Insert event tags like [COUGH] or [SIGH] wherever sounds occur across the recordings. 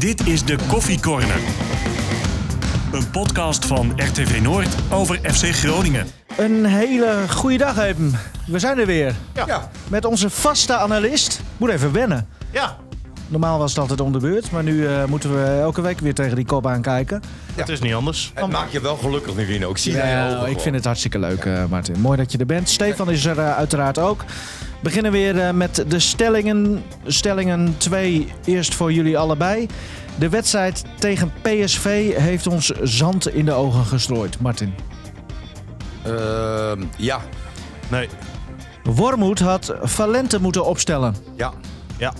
Dit is de Koffie Corner. Een podcast van RTV Noord over FC Groningen. Een hele goede dag even. We zijn er weer. Ja. Met onze vaste analist. Moet even wennen. Ja, Normaal was het altijd om de beurt, maar nu eh, moeten we elke week weer tegen die kop aankijken. het is niet anders. Het maakt je wel gelukkig, Nivino. Ik zie je Ja, ogen ik gewoon. vind het hartstikke leuk, eh, Martin. Mooi dat je er bent. Stefan is er eh, uiteraard ook. We beginnen weer eh, met de stellingen. Stellingen 2 eerst voor jullie allebei. De wedstrijd tegen PSV heeft ons zand in de ogen gestrooid. Martin. Ehm, ja. Nee. Wormoed had Valente moeten opstellen. Ja. Ja.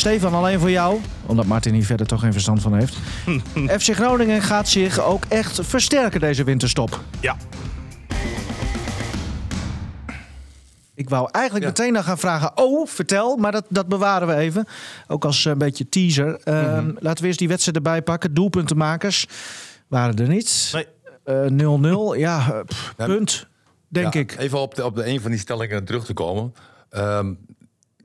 Stefan, alleen voor jou, omdat Martin hier verder toch geen verstand van heeft. [LAUGHS] FC Groningen gaat zich ook echt versterken deze winterstop. Ja. Ik wou eigenlijk Ja. meteen dan gaan vragen, oh, vertel, maar dat, dat bewaren we even. Ook als een beetje teaser. Ehm, Mhm. Laten we eerst die wedstrijd erbij pakken. Doelpuntenmakers waren er niet. Nee. Eh, 0-0, ja, eh, pff, punt, denk Ja, ik. Even op, de, op de een van die stellingen terug te komen. Ehm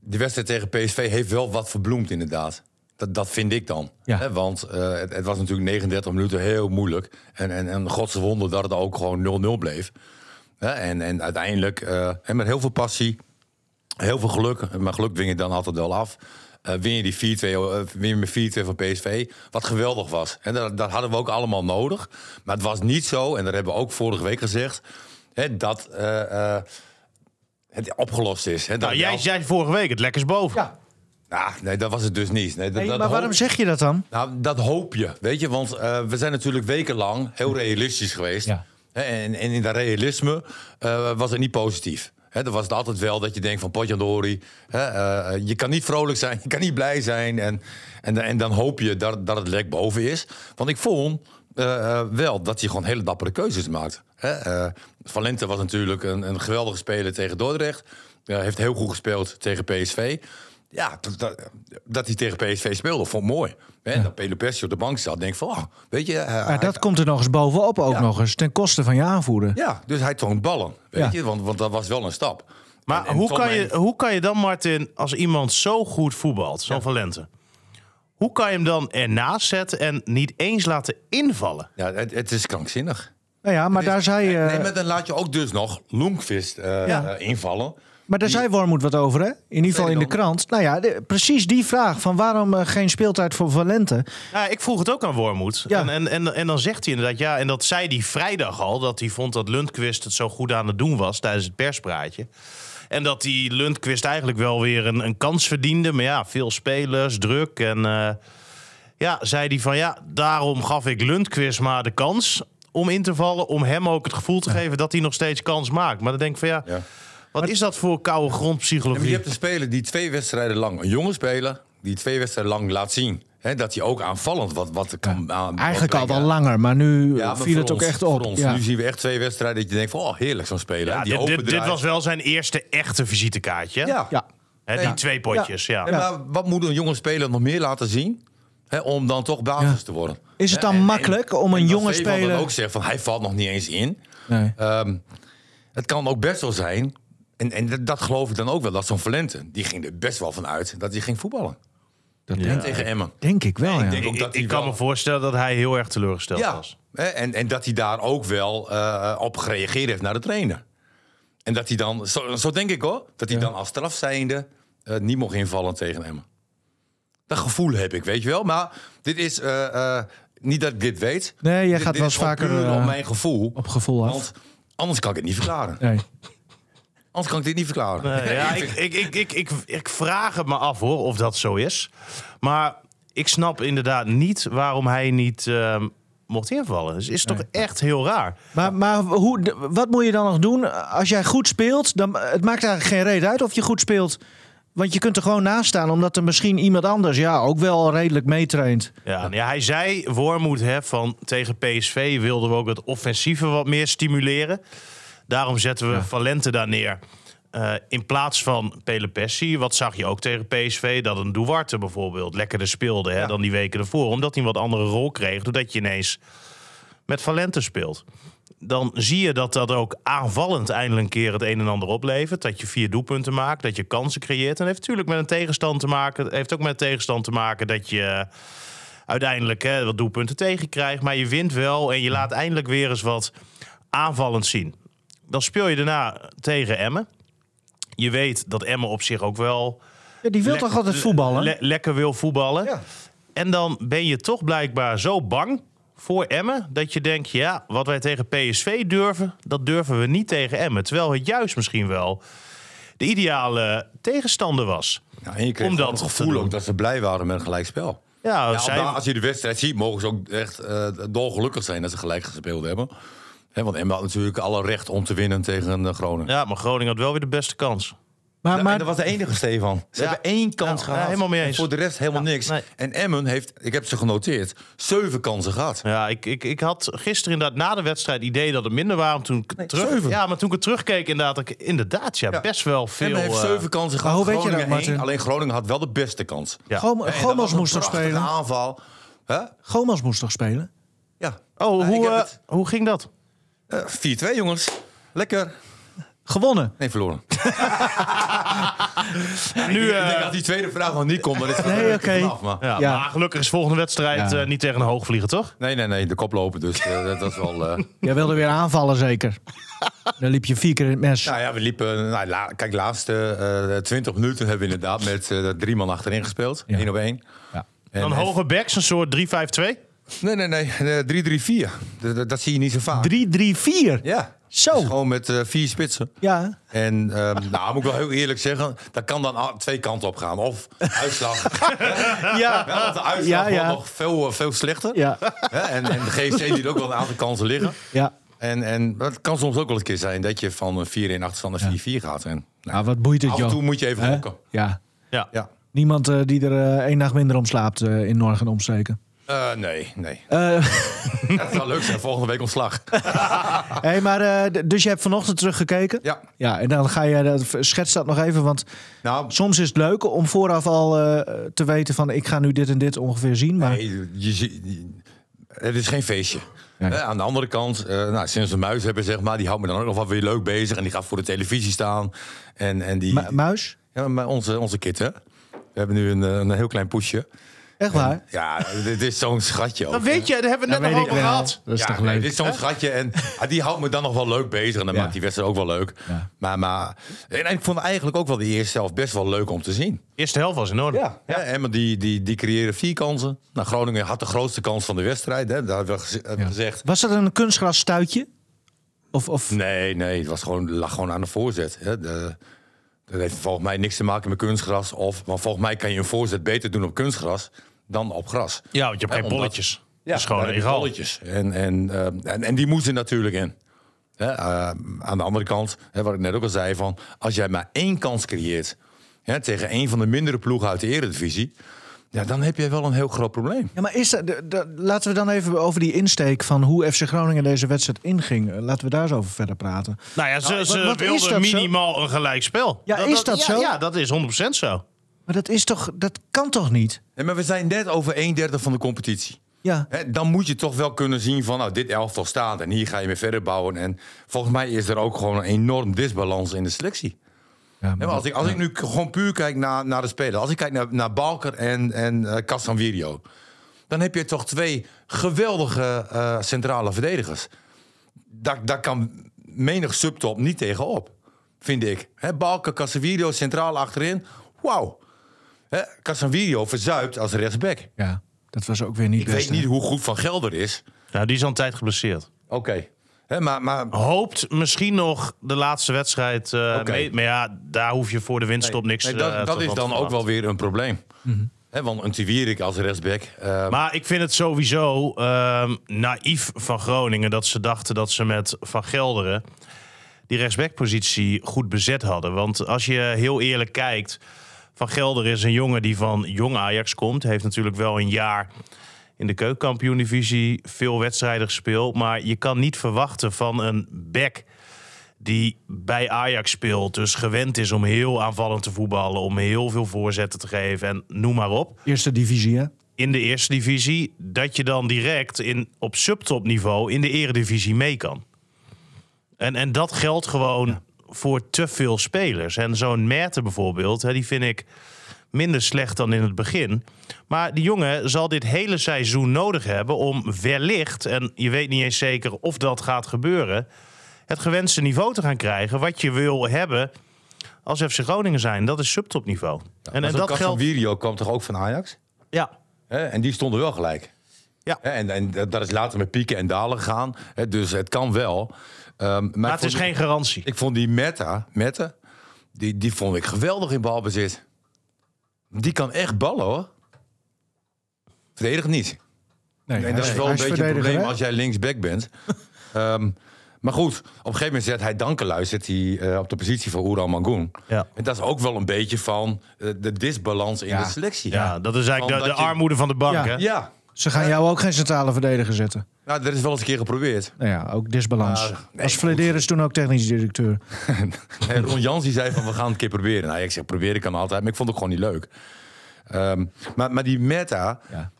die wedstrijd tegen PSV heeft wel wat verbloemd, inderdaad. Dat, dat vind ik dan. Ja. Want eh, het, het was natuurlijk 39 minuten heel moeilijk. En, en, en godse wonder dat het ook gewoon 0-0 bleef. En, en uiteindelijk, eh, en met heel veel passie, heel veel geluk. Maar geluk win je dan altijd wel af. Eh, win je die 4-2, eh, win je met 4-2 van PSV. Wat geweldig was. En dat, dat hadden we ook allemaal nodig. Maar het was niet zo, en dat hebben we ook vorige week gezegd... Hè, dat eh, eh, het opgelost is. Hè, dat Nou, jij wel- zei vorige week het lekkers boven. Ja. Nou, nee, dat was het dus niet. Nee, dat, Hey, dat maar waarom hoop- zeg je dat dan? nou, dat hoop je, weet je. Want eh, we zijn natuurlijk wekenlang heel realistisch geweest. Ja. En, en in dat realisme eh, was het niet positief. Hè, dan was het altijd wel dat je denkt van potjandori. hè, eh, je kan niet vrolijk zijn, [LAUGHS] je kan niet blij zijn. En, en, en dan hoop je dat, dat het lek boven is. Want ik vond wel dat hij gewoon hele dappere keuzes maakt. Hè, eh, Valente was natuurlijk een, een geweldige speler tegen Dordrecht. Eh, heeft heel goed gespeeld tegen PSV. Ja, dat, dat, dat hij tegen PSV speelde, vond ik mooi. Hè, en Dat op de bank zat, denk ik van, oh, weet je... eh, Maar hij- dat komt er nog eens bovenop ook Ja. nog eens, ten koste van je aanvoerder. ja, dus hij toont ballen, weet Ja. je, want, want dat was wel een stap. Maar En- en hoe, kan mijn- je, hoe kan je dan, Martin, als iemand zo goed voetbalt, zo'n Valente... Hoe kan je hem dan ernaast zetten en niet eens laten invallen? Ja, het, het is krankzinnig. Nou ja, maar daar zei, eh, Nee, maar dan laat je ook dus nog Loenkvist eh, Ja. eh, invallen. maar daar zei Wormoed wat over, hè? In ieder geval in de je krant. Nou ja, de- precies die vraag van waarom eh, geen speeltijd voor Valente. Ja, ik vroeg het ook aan Wormoed. Ja. En, en, en, en dan zegt hij inderdaad, ja, en dat zei hij vrijdag al, dat hij vond dat Lundqvist het zo goed aan het doen was tijdens het perspraatje. En dat die Lundqvist eigenlijk wel weer een, een kans verdiende. Maar ja, veel spelers, druk. En eh, ja, zei hij van ja, daarom gaf ik Lundqvist maar de kans om in te vallen. Om hem ook het gevoel te geven dat hij nog steeds kans maakt. Maar dan denk ik van ja, Ja. wat is dat voor koude Ja, grondpsychologie? je hebt een speler die twee wedstrijden lang, een jonge speler, die twee wedstrijden lang laat zien. Hè, dat hij ook aanvallend wat, wat kan aan. Eigenlijk wat al wel langer, maar nu Ja, eh, maar viel het ook ons- echt op. Ons. Ja. Nu zien we echt twee wedstrijden dat je denkt van, oh heerlijk zo'n speler. Ja, die dit, dit, was wel zijn eerste echte visitekaartje. Ja. Ja. Hè, die Ja. twee potjes, ja. En maar wat moet een jonge speler nog meer laten zien? Hè, om dan toch basis Ja. te worden. Is het dan en- makkelijk om een en jonge Stefan dan speler- ook zegt van hij valt nog niet eens in. Nee. Ehm, het kan ook best wel zijn. En, en dat- dat geloof ik dan ook wel. Dat zo'n Valente, die ging er best wel van uit dat hij ging voetballen. Dat Ja. denk, Tegen Emmen. denk ik wel, ja. denk- ook Ik, dat hij ik kan wel- me voorstellen dat hij heel erg teleurgesteld Ja, was. hè, en, en dat hij daar ook wel eh, op gereageerd heeft naar de trainer. En dat hij dan, zo, zo denk ik hoor, dat hij dan als straf zijnde eh, niet mocht invallen tegen Emmen. Dat gevoel heb ik, weet je wel. Maar dit is eh, eh, niet dat ik dit weet. Nee, jij Dit- gaat dit wel eens vaker eh, op mijn gevoel. op gevoel af. Want anders kan ik het niet verklaren. Nee. Anders kan ik dit niet verklaren. Nee, ja, [LAUGHS] ik, ik, ik, ik, ik, ik vraag het me af hoor, of dat zo is. Maar ik snap inderdaad niet waarom hij niet ehm, mocht invallen. Dus is toch echt heel raar. Maar, maar hoe, wat moet je dan nog doen als jij goed speelt? Dan, het maakt eigenlijk geen reet uit of je goed speelt. Want je kunt er gewoon naast staan, omdat er misschien iemand anders ja, ook wel redelijk meetraint. Ja, ja, hij zei, Wormoed, hè, van tegen PSV wilden we ook het offensieve wat meer stimuleren. Daarom zetten we Valente daar neer. Eh, in plaats van Pele Pessi, wat zag je ook tegen PSV, dat een Duarte bijvoorbeeld lekkerder speelde hè, dan die weken ervoor. Omdat hij een wat andere rol kreeg, doordat je ineens met Valente speelt. Dan zie je dat dat ook aanvallend eindelijk een keer het een en ander oplevert. Dat je vier doelpunten maakt, dat je kansen creëert. En dat heeft natuurlijk met een tegenstand te maken. Heeft ook met een tegenstand te maken dat je uiteindelijk hè, wat doelpunten tegenkrijgt. Maar je wint wel en je laat eindelijk weer eens wat aanvallend zien. Dan speel je daarna tegen Emmen. Je weet dat Emmen op zich ook wel Ja, die wil lekker- toch altijd voetballen? le- lekker wil voetballen. Ja. En dan ben je toch blijkbaar zo bang voor Emmen dat je denkt, ja, wat wij tegen PSV durven, dat durven we niet tegen Emmen. Terwijl het juist misschien wel de ideale tegenstander was. Ja, en je kreeg Om dat het gevoel ook dat ze blij waren met een gelijkspel. Ja, Ja, zij, Als je de wedstrijd ziet, mogen ze ook echt eh dolgelukkig zijn dat ze gelijk gespeeld hebben. Want Emma had natuurlijk alle recht om te winnen tegen eh, Groningen. ja, maar Groningen had wel weer de beste kans. Maar, Ja, maar en dat was de enige, Stefan. Ze Ja. hebben één kans Ja, gehad. ja, helemaal mee En eens. voor de rest helemaal Ja, niks. nee. En Emmen heeft, ik heb ze genoteerd, zeven kansen gehad. Ja, ik, ik, ik had gisteren inderdaad na de wedstrijd het idee dat het minder waren. Toen ik Nee, terug, zeven. ja, maar toen ik het terugkeek, inderdaad, ik, inderdaad ja, Ja. best wel veel. Emmen heeft eh, zeven kansen Maar gehad. hoe weet je dat. Martin? Alleen Groningen had wel de beste kans. ja. Gom- En dat Gomels was een moest toch spelen? aanval. Hè? Gomels moest toch spelen? Ja. Oh, hoe, eh, het. hoe ging dat? Eh, 4-2, jongens. Lekker. Gewonnen. Nee, verloren. [LAUGHS] Nu, ik eh, denk dat die tweede vraag nog niet komt, maar dit gaat Nee, oké. maar- ja, Ja. Maar gelukkig is volgende wedstrijd Ja. eh, niet tegen een hoogvlieger, toch? Nee, nee, nee, de kop lopen, dus eh, dat, dat is wel... eh, Jij wilde weer aanvallen, zeker. Dan liep je vier keer in het mes. Nou ja, we liepen... Nou, la- kijk, de laatste eh 20 minuten hebben we inderdaad met eh, drie man achterin gespeeld. Ja. één op één. Ja. En- Dan en- hoge backs, een soort 3-5-2. Nee, nee, nee. eh, 3-3-4. Dat, dat- dat zie je niet zo vaak. 3-3-4. Ja. Zo. Dus gewoon met eh, vier spitsen. Ja. En ehm, [LAUGHS] nou, moet ik wel heel eerlijk zeggen, dat kan dan twee kanten op gaan. Of uitslag. [LAUGHS] Ja. ja, de uitslag Ja, ja. wordt nog veel, eh, veel slechter. Ja. Hè, En, en de GC die ook wel een aantal kansen liggen. Ja. En, en het kan soms ook wel eens een keer zijn dat je van een 4 in achterstand naar 4-4 gaat. En, nou, Nou, wat boeit het, af en joh. toe moet je even Hè? gokken. Ja. Ja. Ja. Niemand eh, die er één nacht minder om slaapt eh, in Norg en Eh, nee, nee. Dat zou leuk zijn, volgende week ontslag. [LAUGHS] hey, maar, eh, dus je hebt vanochtend teruggekeken? Ja. Ja, en dan ga je, schets dat nog even, want Nou, soms is het leuk om vooraf al te weten van ik ga nu dit en dit ongeveer zien. Maar nee, je, het is geen feestje. Hè, aan de andere kant, nou, sinds we muis hebben, zeg maar, die houdt me dan ook nog wel weer leuk bezig. En die gaat voor de televisie staan. En, en die, Mu- muis? ja, maar onze, onze kit, hè? We hebben nu een, een heel klein poesje. Echt waar? Ja, dit is zo'n schatje. Dat ook, weet je, daar hebben we het Dat net nog over gehad. Dat is ja, toch nee, leuk? dit is zo'n schatje en ah, die houdt me dan nog wel leuk bezig. En dan Ja. maakt die wedstrijd ook wel leuk. Ja. Maar, maar en ik vond eigenlijk ook wel de eerste zelf best wel leuk om te zien. Eerste helft was in orde. Ja, ja. Emma die, die, die creëren vier kansen. Nou, Groningen had de grootste kans van de wedstrijd. Hè. Daar hebben we geze- hebben we gezegd. Was dat een kunstgrasstuitje? Of, of Nee, nee, het was gewoon, lag gewoon aan de voorzet. Hè. De, dat heeft volgens mij niks te maken met kunstgras. Of, maar volgens mij kan je een voorzet beter doen op kunstgras dan op gras. Ja, want je hebt geen bolletjes. egal. bolletjes. En, en, eh, en, en die moesten natuurlijk in. Hè, eh, aan de andere kant, hè, wat ik net ook al zei, van als jij maar één kans creëert hè, tegen een van de mindere ploegen uit de Eredivisie, ja, dan heb je wel een heel groot probleem. Ja, maar is dat, de- de- laten we dan even over die insteek van hoe FC Groningen deze wedstrijd inging. Eh, Laten we daar eens over verder praten. Nou ja, ze, Nou, ze wat- wat is wilden zo? minimaal een gelijk spel. Ja, is dat ja, zo? Ja, dat is 100% zo. Maar dat is toch, dat kan toch niet? Nee, maar we zijn net over een derde van de competitie. Ja. Hè, dan moet je toch wel kunnen zien van, nou, dit elftal staat en hier ga je mee verder bouwen. En volgens mij is er ook gewoon een enorm disbalans in de selectie. Ja maar als ik, als ik nu gewoon puur kijk naar, naar de spelers. Als ik kijk naar, naar Balker en, en eh. Dan heb je toch twee geweldige eh, centrale verdedigers. Daar, daar kan menig subtop niet tegenop. Vind ik. Hè, Balker, Casanvirio centraal achterin. Wauw. Hè, Casanvirio verzuipt als rechtsback. ja, dat was ook weer niet Ik best. weet niet hè? hoe goed Van Gelder is. Nou, die is al een tijd geblesseerd. Oké. Hè, Maar, maar Hoopt misschien nog de laatste wedstrijd eh, Oké. mee. Maar ja, daar hoef je voor de winst op niks nee, eh, dat, te- dat is dan ook wel weer een probleem. Hè, want een Tiwierik als rechtsback. eh, Maar ik vind het sowieso ehm, naïef van Groningen dat ze dachten dat ze met Van Gelderen die rechtsbackpositie goed bezet hadden. Want als je heel eerlijk kijkt, Van Gelderen is een jongen die van jong Ajax komt. Heeft natuurlijk wel een jaar in de keukenkampioen-divisie veel wedstrijden gespeeld. Maar je kan niet verwachten van een back die bij Ajax speelt. Dus gewend is om heel aanvallend te voetballen, om heel veel voorzetten te geven en noem maar op Eerste divisie, hè? in de eerste divisie, dat je dan direct in, op subtopniveau in de eredivisie mee kan. En, en dat geldt gewoon voor te veel spelers. En zo'n Merten bijvoorbeeld, hè, die vind ik minder slecht dan in het begin. Maar die jongen zal dit hele seizoen nodig hebben om wellicht, en je weet niet eens zeker of dat gaat gebeuren, het gewenste niveau te gaan krijgen. Wat je wil hebben als FC Groningen zijn. Dat is subtopniveau. En, en dat geldt. Virio kwam toch ook van Ajax? Ja. En die stonden wel gelijk. Ja. En, en dat is later met pieken en dalen gegaan. Dus het kan wel. Ehm, maar, maar het is geen garantie. Ik vond die Meta, Meta die, die vond ik geweldig in balbezit. Die kan echt ballen hoor. Verdedig niet. Nee, en dat is wel een beetje een probleem als jij linksback bent. um, [LAUGHS] maar goed, op een gegeven moment zet hij Dankelui zit hij, uh, op de positie van Oeran Mangoen. Ja. En dat is ook wel een beetje van uh, de disbalans in ja. de selectie. Ja, dat is eigenlijk de, de je... armoede van de bank. Ja. Hè? ja. Ze gaan jou ook geen centrale verdediger zetten. Nou, dat is wel eens een keer geprobeerd. Nou ja, ook disbalans. Uh, nee, Als Flederis toen ook technisch directeur. [LAUGHS] en Ron Jans die zei van we gaan het een keer proberen. Nou, ik zeg proberen kan altijd, maar ik vond het gewoon niet leuk. Um, maar, maar die meta, ja.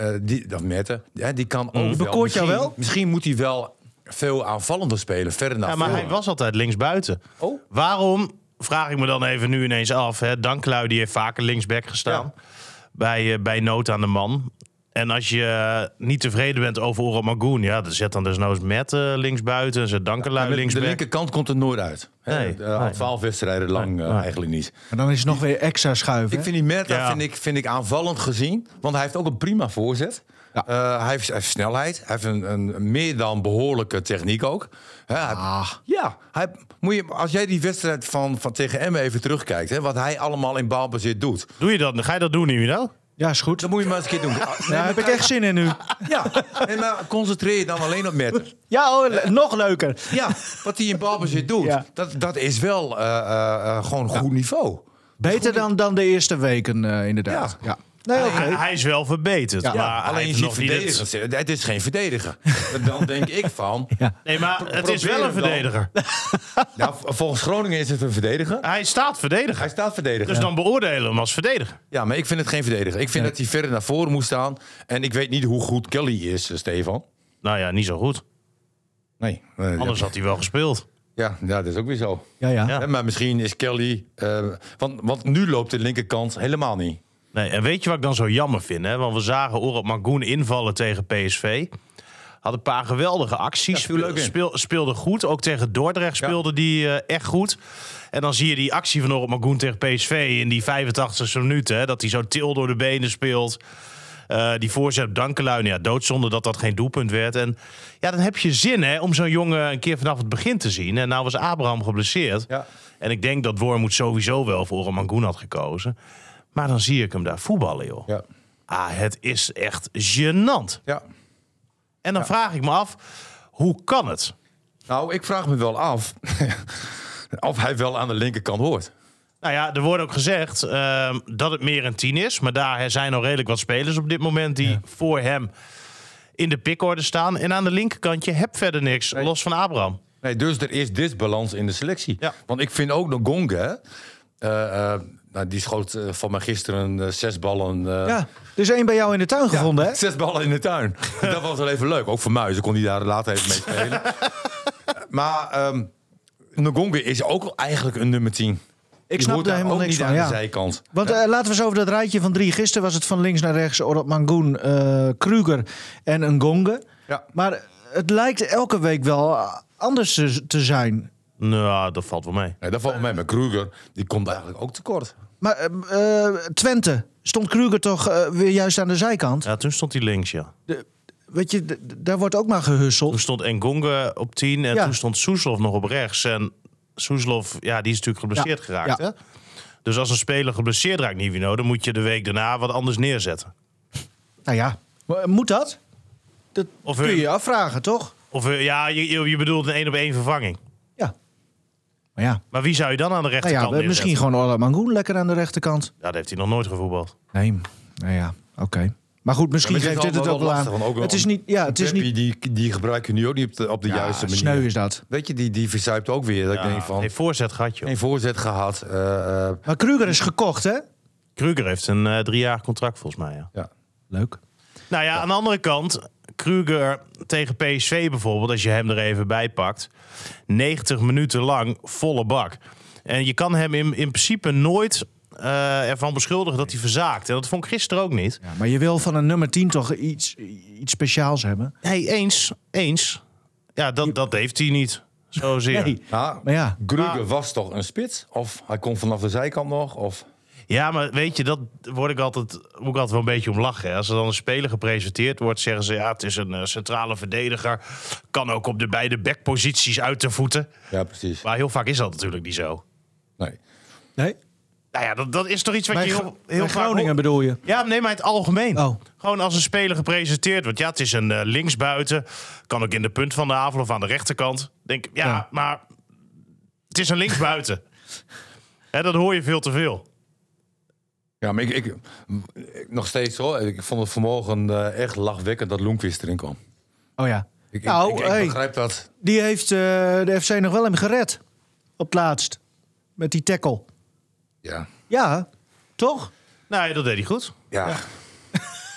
uh, die, dat meta, ja, die kan ook mm. Bekoort jou wel? Misschien moet hij wel veel aanvallender spelen, verder naar Ja, maar voren. hij was altijd linksbuiten. Oh. Waarom, vraag ik me dan even nu ineens af, hè? Danklui die heeft vaker linksback gestaan. Ja. Bij, uh, bij nood aan de man. En als je niet tevreden bent over Oral Magoon, ja, dan zet dan desnoods met uh, linksbuiten, zet Dankelui ja, linksback. De linkerkant komt er nooit uit. Nee, uh, twaalf wedstrijden lang nee, uh, eigenlijk niet. En dan is het nog weer extra schuiven. Ik vind die Meta ja. vind ik, vind ik aanvallend gezien, want hij heeft ook een prima voorzet. Ja. Uh, hij, heeft, hij, heeft, snelheid, hij heeft een, een, meer dan behoorlijke techniek ook. Ah. ja hij, moet je, als jij die wedstrijd van, van tegen Emmen even terugkijkt, hè, wat hij allemaal in balbezit doet. Doe je dat? Ga je dat doen, Nino? Ja, is goed. Dat moet je maar eens een keer doen. Ja, daar heb ik echt zin in nu. Ja, en maar concentreer je dan alleen op metten. Ja, oh, nog leuker. Ja, wat hij in balbezit doet, ja. dat, dat is wel uh, uh, gewoon goed niveau. Beter dan, dan de eerste weken, inderdaad. Ja. ja. Nee, okay. hij, hij, is wel verbeterd. Ja. Maar alleen je ziet verdediger. Het... het is geen verdediger. [LAUGHS] Dan denk ik van. [LAUGHS] Ja. Nee, maar het is wel een verdediger. [LAUGHS] nou, volgens Groningen is het een verdediger. Hij staat verdediger. Hij staat verdediger. Dus dan beoordelen we hem als verdediger. Ja, maar ik vind het geen verdediger. Ik vind dat hij verder naar voren moet staan. En ik weet niet hoe goed Kelly is, Stefan. Nou ja, niet zo goed. Nee. Anders had hij wel gespeeld. Ja, ja, dat is ook weer zo. Ja, ja. ja. Maar misschien is Kelly. Uh, want, want nu loopt de linkerkant helemaal niet. Nee, en weet je wat ik dan zo jammer vind? Hè? Want we zagen Orop Magoen invallen tegen PSV. Had een paar geweldige acties. Ja, leuk speel, speelde goed. Ook tegen Dordrecht speelde ja. die uh, echt goed. En dan zie je die actie van Orop Magoen tegen PSV in die 85e minuut. Hè, dat hij zo til door de benen speelt. Uh, die voorzet op Dankelui, ja, doodzonde dat dat geen doelpunt werd. En ja, dan heb je zin hè, om zo'n jongen een keer vanaf het begin te zien. En nou was Abraham geblesseerd. Ja. En ik denk dat Wormoed sowieso wel voor Orop Magoen had gekozen. Maar dan zie ik hem daar voetballen, joh. Ja. Ah, het is echt gênant. Ja. En dan ja. vraag ik me af, hoe kan het? Nou, ik vraag me wel af [LAUGHS] of hij wel aan de linkerkant hoort. Nou ja, er wordt ook gezegd uh, dat het meer een tien is. Maar daar zijn al redelijk wat spelers op dit moment die ja. voor hem in de pikorde staan. En aan de linkerkantje heb verder niks, nee. los van Abraham. Nee, dus er is disbalans in de selectie. Ja. Want ik vind ook nog Gonga... Uh, uh, nou, die schoot uh, van mij gisteren uh, zes ballen. Uh, ja, er is één bij jou in de tuin gevonden, ja, hè? Zes ballen in de tuin. [LAUGHS] dat was wel even leuk. Ook voor Muizen kon hij daar later even mee spelen. [LAUGHS] maar um, Ngonge is ook eigenlijk een nummer 10. Ik snap er helemaal niks niet van. aan ja. de zijkant. Want ja. laten we eens over dat rijtje van drie. Gisteren was het van links naar rechts Orad Mangoen, Kruger en Ngonge. Ja. Maar het lijkt elke week wel anders te zijn. Nou, dat valt wel mee. Ja, dat valt wel mee. Maar Kruger, die komt eigenlijk ook tekort. Maar uh, Twente, stond Kruger toch uh, weer juist aan de zijkant? Ja, toen stond hij links, ja. De, weet je, de, daar wordt ook maar gehusseld. Toen stond Engonge op 10 en ja. toen stond Soeslof nog op rechts. En Soeslof, ja, die is natuurlijk geblesseerd ja. geraakt, ja. hè? Dus als een speler geblesseerd raakt, Nivino, dan moet je de week daarna wat anders neerzetten. Nou ja, moet dat? Dat of kun je je afvragen, toch? Of ja, je, je bedoelt een één op één vervanging. Ja. Maar ja. Maar wie zou je dan aan de rechterkant nou ja, Misschien gewoon Ola Mangoen lekker aan de rechterkant. Ja, dat heeft hij nog nooit gevoetbald. Nee, nou ja, oké. Okay. Maar goed, misschien ja, geeft dit het ook wel aan. Ook het is niet, ja, het is niet. Die, die gebruik je nu ook niet op de, op de ja, juiste manier. Sneu is dat. Weet je, die, die verzuipt ook weer. Dat ja, ik denk van. Geen voorzet gehad, joh. Geen voorzet gehad. Uh, uh, maar Kruger is gekocht, hè? Kruger heeft een uh, drie jaar contract volgens mij. Ja. ja. Leuk. Nou ja, aan de andere kant, Kruger tegen PSV bijvoorbeeld, als je hem er even bij pakt, 90 minuten lang volle bak. En je kan hem in, in principe nooit uh, eh, ervan beschuldigen dat hij verzaakt. En dat vond ik gisteren ook niet. Ja, maar je wil van een nummer 10 toch iets, iets speciaals hebben? Hey, eens, eens. Ja, dat, dat heeft hij niet. Zozeer. Nee. Ja, Maar ja, Gruger was toch een spits? Of hij komt vanaf de zijkant nog? Of... Ja, maar weet je, dat word ik altijd, moet ik altijd wel een beetje om lachen. hè. Als er dan een speler gepresenteerd wordt, zeggen ze... ja, het is een eh, centrale verdediger. Kan ook op de beide backposities uit de voeten. Ja, precies. Maar heel vaak is dat natuurlijk niet zo. Nee. nee? Nou ja, dat, dat is toch iets wat Bij, je heel, heel vaak Groningen bedoel je? Ja, nee, maar in het algemeen. Oh. Gewoon als een speler gepresenteerd wordt. Ja, het is een eh, linksbuiten. Kan ook in de punt van de avond of aan de rechterkant. Denk, ja, Ja. maar het is een linksbuiten. [LAUGHS] Hè, dat hoor je veel te veel. Ja, maar ik, ik, ik- nog steeds hoor. Ik vond het vanmorgen eh, echt lachwekkend dat Loenquist erin kwam. Oh ja. Ik, Nou, ik, ik hey. begrijp dat. Die heeft eh, de FC nog wel hem gered. Op het laatst. Met die tackle. Ja. Ja, toch? Nee, dat deed hij goed. Ja.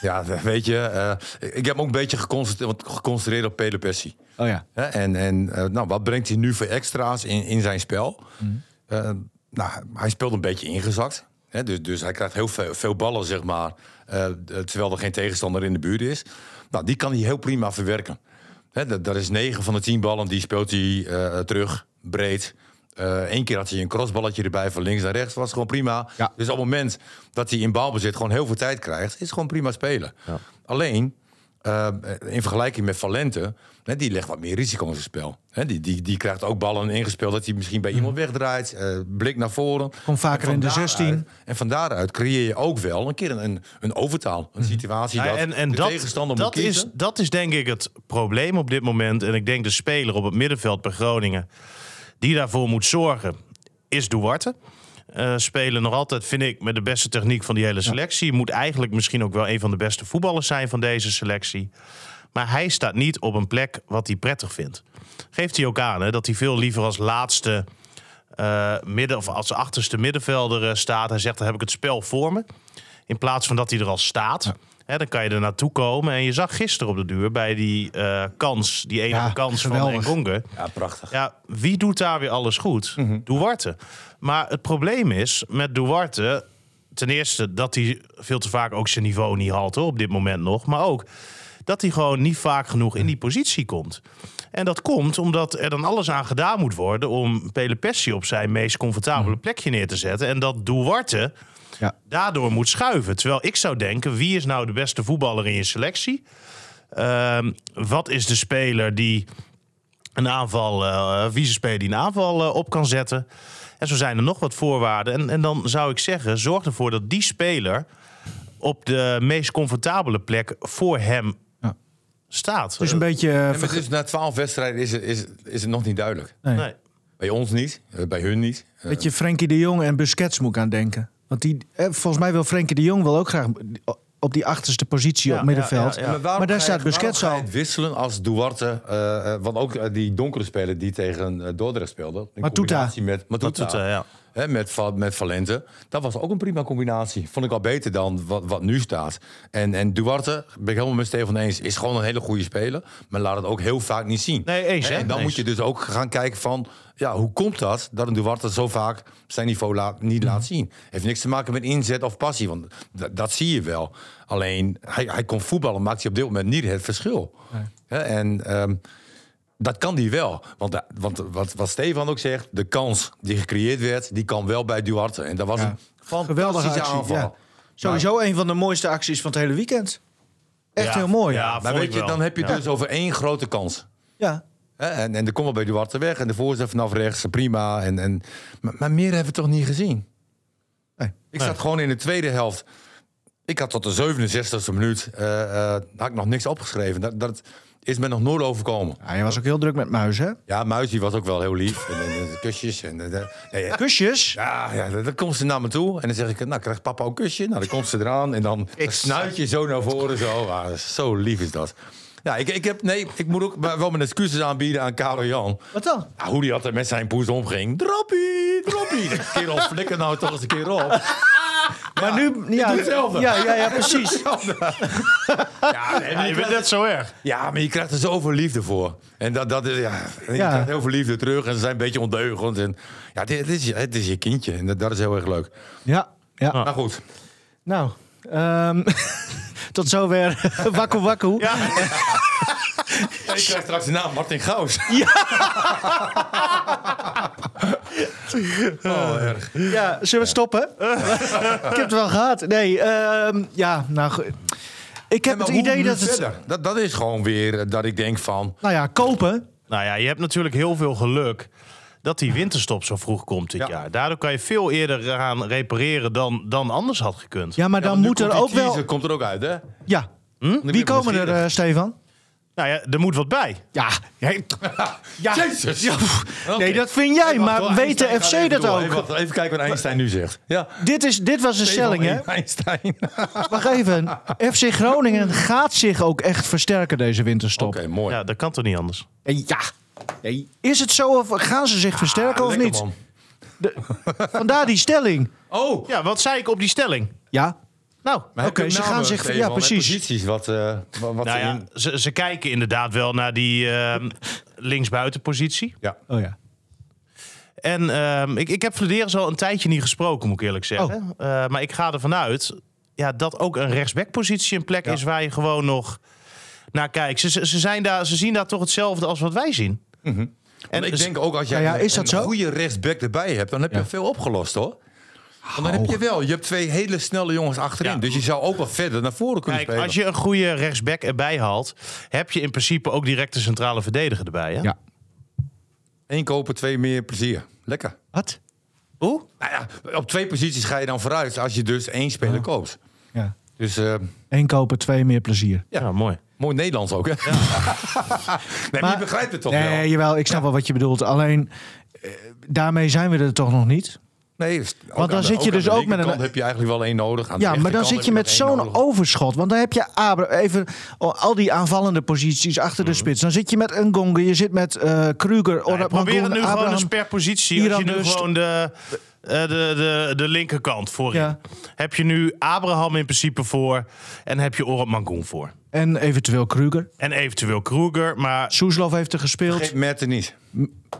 Ja, weet je, eh, ik heb me ook een beetje geconcentreerd, geconcentreerd op Pele Pessi. Oh ja. Hè, En, en nou, wat brengt hij nu voor extra's in, in zijn spel? Mhm. Eh, nou, hij speelt een beetje ingezakt. Dus, dus hij krijgt heel veel, veel ballen, zeg maar. eh, terwijl er geen tegenstander in de buurt is. Nou, die kan hij heel prima verwerken. Hè, dat, dat is 9 van de 10 ballen, die speelt hij eh, terug, breed. Eén keer had hij een crossballetje erbij van links naar rechts. Was gewoon prima. Ja. Dus op het moment dat hij in balbezit gewoon heel veel tijd krijgt, is het gewoon prima spelen. Alleen, eh, in vergelijking met Valente, hè, die legt wat meer risico in zijn spel. Hè, die, die, die krijgt ook ballen ingespeeld dat hij misschien bij iemand wegdraait. eh, blik naar voren. Komt vaker in de van 16. daaruit- En van daaruit creëer je ook wel een keer een, een overtaal. Een situatie Ja, dat en en de dat, tegenstander dat, moet is, kiezen. dat is denk ik het probleem op dit moment. En ik denk de speler op het middenveld bij Groningen... die daarvoor moet zorgen, is Duarte. Eh, spelen nog altijd, vind ik, met de beste techniek van die hele selectie. Moet eigenlijk misschien ook wel een van de beste voetballers zijn van deze selectie. Maar hij staat niet op een plek wat hij prettig vindt. Geeft hij ook aan hè, dat hij veel liever als laatste eh, midden of als achterste middenvelder eh, staat. Hij zegt: dan heb ik het spel voor me. In plaats van dat hij er al staat. Hè, dan kan je er naartoe komen. En je zag gisteren op de duur bij die eh, kans, die enige Ja, kans geweldig. van Engonge. Ja, prachtig. Ja, wie doet daar weer alles goed? Mhm. Duarte. Maar het probleem is met Duarte... ten eerste dat hij veel te vaak ook zijn niveau niet haalt hoor, op dit moment nog. Maar ook dat hij gewoon niet vaak genoeg in die positie komt. En dat komt omdat er dan alles aan gedaan moet worden... om Pele Pessi op zijn meest comfortabele plekje neer te zetten. En dat Duarte Ja. daardoor moet schuiven. Terwijl ik zou denken, wie is nou de beste voetballer in je selectie? Ehm, wat is de speler die een aanval, eh wie is de speler die een aanval eh, op kan zetten? En zo zijn er nog wat voorwaarden. En, en dan zou ik zeggen, zorg ervoor dat die speler op de meest comfortabele plek voor hem Ja. staat. Dus een beetje... verge- dus na twaalf wedstrijden is het, is, is het nog niet duidelijk. nee. Nee. Bij ons niet, bij hun niet. Beetje Frenkie de Jong en Busquets moet ik aan denken. Want die, eh, volgens mij wil Frenkie de Jong wel ook graag op die achterste positie Ja, op middenveld. ja, ja, ja. waarom Maar daar staat Busquets al. wisselen als Duarte, eh, eh, want ook die donkere speler die tegen uh, Dordrecht speelde. In Matuta. Met Matuta. Matuta, ja. Hè, met, met Valente. Dat was ook een prima combinatie. Vond ik al beter dan wat, wat nu staat. En, en Duarte, ben ik helemaal met Stefan eens, is gewoon een hele goede speler. Maar laat het ook heel vaak niet zien. Nee, eens, hè? En dan Eens. moet je dus ook gaan kijken van... Ja, hoe komt dat dat een Duarte zo vaak zijn niveau laat, niet Mhm. laat zien? Heeft niks te maken met inzet of passie, want dat zie je wel. Alleen, hij, hij kon voetballen, maakt hij op dit moment niet het verschil. Hè, en ehm, dat kan die wel. Want, da- want wat, wat Stefan ook zegt, de kans die gecreëerd werd... die kan wel bij Duarte. En dat was Ja. een Geweldige fantastische actie. aanval. Ja. Sowieso een van de mooiste acties van het hele weekend. Echt Ja, heel mooi. ja. Maar weet je, wel. dan heb je Ja. dus over één grote kans. Ja. Hè, En, en de komt wel bij Duarte weg. En de voorzet vanaf rechts, prima. En, en, maar, maar meer hebben we toch niet gezien? Nee. Ik zat gewoon in de tweede helft. Ik had tot de 67e minuut eh, eh, had ik nog niks opgeschreven. Dat, dat is me nog nooit overkomen. Ja, je was ook heel druk met muis, hè? Ja, Muis die was ook wel heel lief. En, en, en kusjes. En, nee, ja, Kusjes. ja, ja, dan dan komt ze naar me toe. En dan zeg ik, nou, krijgt papa ook een kusje? Nou, dan komt ze eraan. En dan Ik- snuit je zo naar voren. Zo, ah, zo lief is dat. Ja, ik, ik, heb, nee, ik moet ook wel mijn excuses aanbieden aan Karel Jan. Wat dan? Ja, hoe die altijd met zijn poes omging. Droppie, droppie. Kerel, flikker nou toch eens een keer op. [LAUGHS] Maar nu... Ja, hetzelfde. ja, ja, ja, precies. [LAUGHS] Ja, nee, Ja, maar je bent krijgt, net zo erg. ja, maar je krijgt er zoveel liefde voor. En dat, dat is, ja, en je Ja. krijgt heel veel liefde terug. En ze zijn een beetje ondeugend. En, ja, dit, dit is, je- het is je kindje. En dat, dat is heel erg leuk. Ja. Ja. Maar goed. Nou, ehm, [LAUGHS] tot zover Wakku Wakku. Ja, Ik krijg straks de naam Martin Gaus. Oh, erg. Ja, zullen we stoppen? [LAUGHS] ik heb het wel gehad. Nee, ehm, ja, nou goed. Ik heb het idee dat het... Dat, dat is gewoon weer eh, dat ik denk van... Nou ja, kopen. Nou ja, je hebt natuurlijk heel veel geluk dat die winterstop zo vroeg komt dit Ja. jaar. Daardoor kan je veel eerder gaan repareren dan, dan anders had gekund. Ja, maar dan moet er ook wel... komt er ook uit, hè? Ja. Nu Wie komen er, eh, Stefan? Nou ja, er moet wat bij. Ja. [LAUGHS] ja. Jezus. Ja. Oké. Nee, dat vind jij, wacht, maar weet de FC even dat door. ook? Wacht, even kijken wat Einstein nu zegt. Ja. Dit, is, dit was de stelling, hè? [LAUGHS] Einstein. Oké, [LAUGHS] Wacht even. FC Groningen gaat zich ook echt versterken deze winterstop. mooi. Ja, dat kan toch niet anders? Ja. Nee. Is het zo of gaan ze zich versterken of niet? Vandaar die stelling. Oh, Ja, wat zei ik op die stelling? Ja. Nou, maar Oké, ze gaan zich- ja, precies. Posities, wat, eh, wat, nou ze ja, in... ze, ze kijken inderdaad wel naar die ehm linksbuitenpositie. Ja. Oh ja. En ehm, ik, ik heb Flederis al een tijdje niet gesproken, moet ik eerlijk zeggen. Eh, maar ik ga ervan uit ja, dat ook een rechtsbackpositie een plek Ja. is waar je gewoon nog naar kijkt. Ze, ze, ze zijn daar, ze zien daar toch hetzelfde als wat wij zien. En En ik dus- denk ook als jij Nou ja, is een, dat een zo? goede rechtsback erbij hebt, dan heb je Ja. veel opgelost hoor. Want dan heb je wel, je hebt twee hele snelle jongens achterin. Ja. Dus je zou ook wel verder naar voren kunnen Kijk, spelen. als je een goede rechtsback erbij haalt, heb je in principe ook direct de centrale verdediger erbij. Hè? Ja. Eén kopen, twee meer plezier. Lekker. Wat? Oeh? Nou ja, op twee posities ga je dan vooruit als je dus één speler koopt. Ja. Dus eh, Eén kopen, twee meer plezier. Ja, mooi. mooi Nederlands ook, hè? [LAUGHS] nee, maar je begrijpt het toch nee, wel? jawel, ik snap wel wat je bedoelt. Alleen, eh, daarmee zijn we er toch nog niet? Nee, dus Want dan de- zit je dus ook met een- heb je eigenlijk wel één nodig. Aan de Ja, maar dan zit je met zo'n overschot. Want dan heb je Abra, even al die aanvallende posities achter Mhm. de spits. Dan zit je met een Gonge, je zit met eh Kruger, Ja, Orad probeer het nu gewoon eens per positie. Iran Als je nu dus. gewoon de, eh, de, de, de linkerkant voorin. Ja. Heb je nu Abraham in principe voor. En heb je Orad Mangoen voor. En eventueel Kruger. En eventueel Kruger. Maar, Soeslof heeft er gespeeld. Geef Merten niet.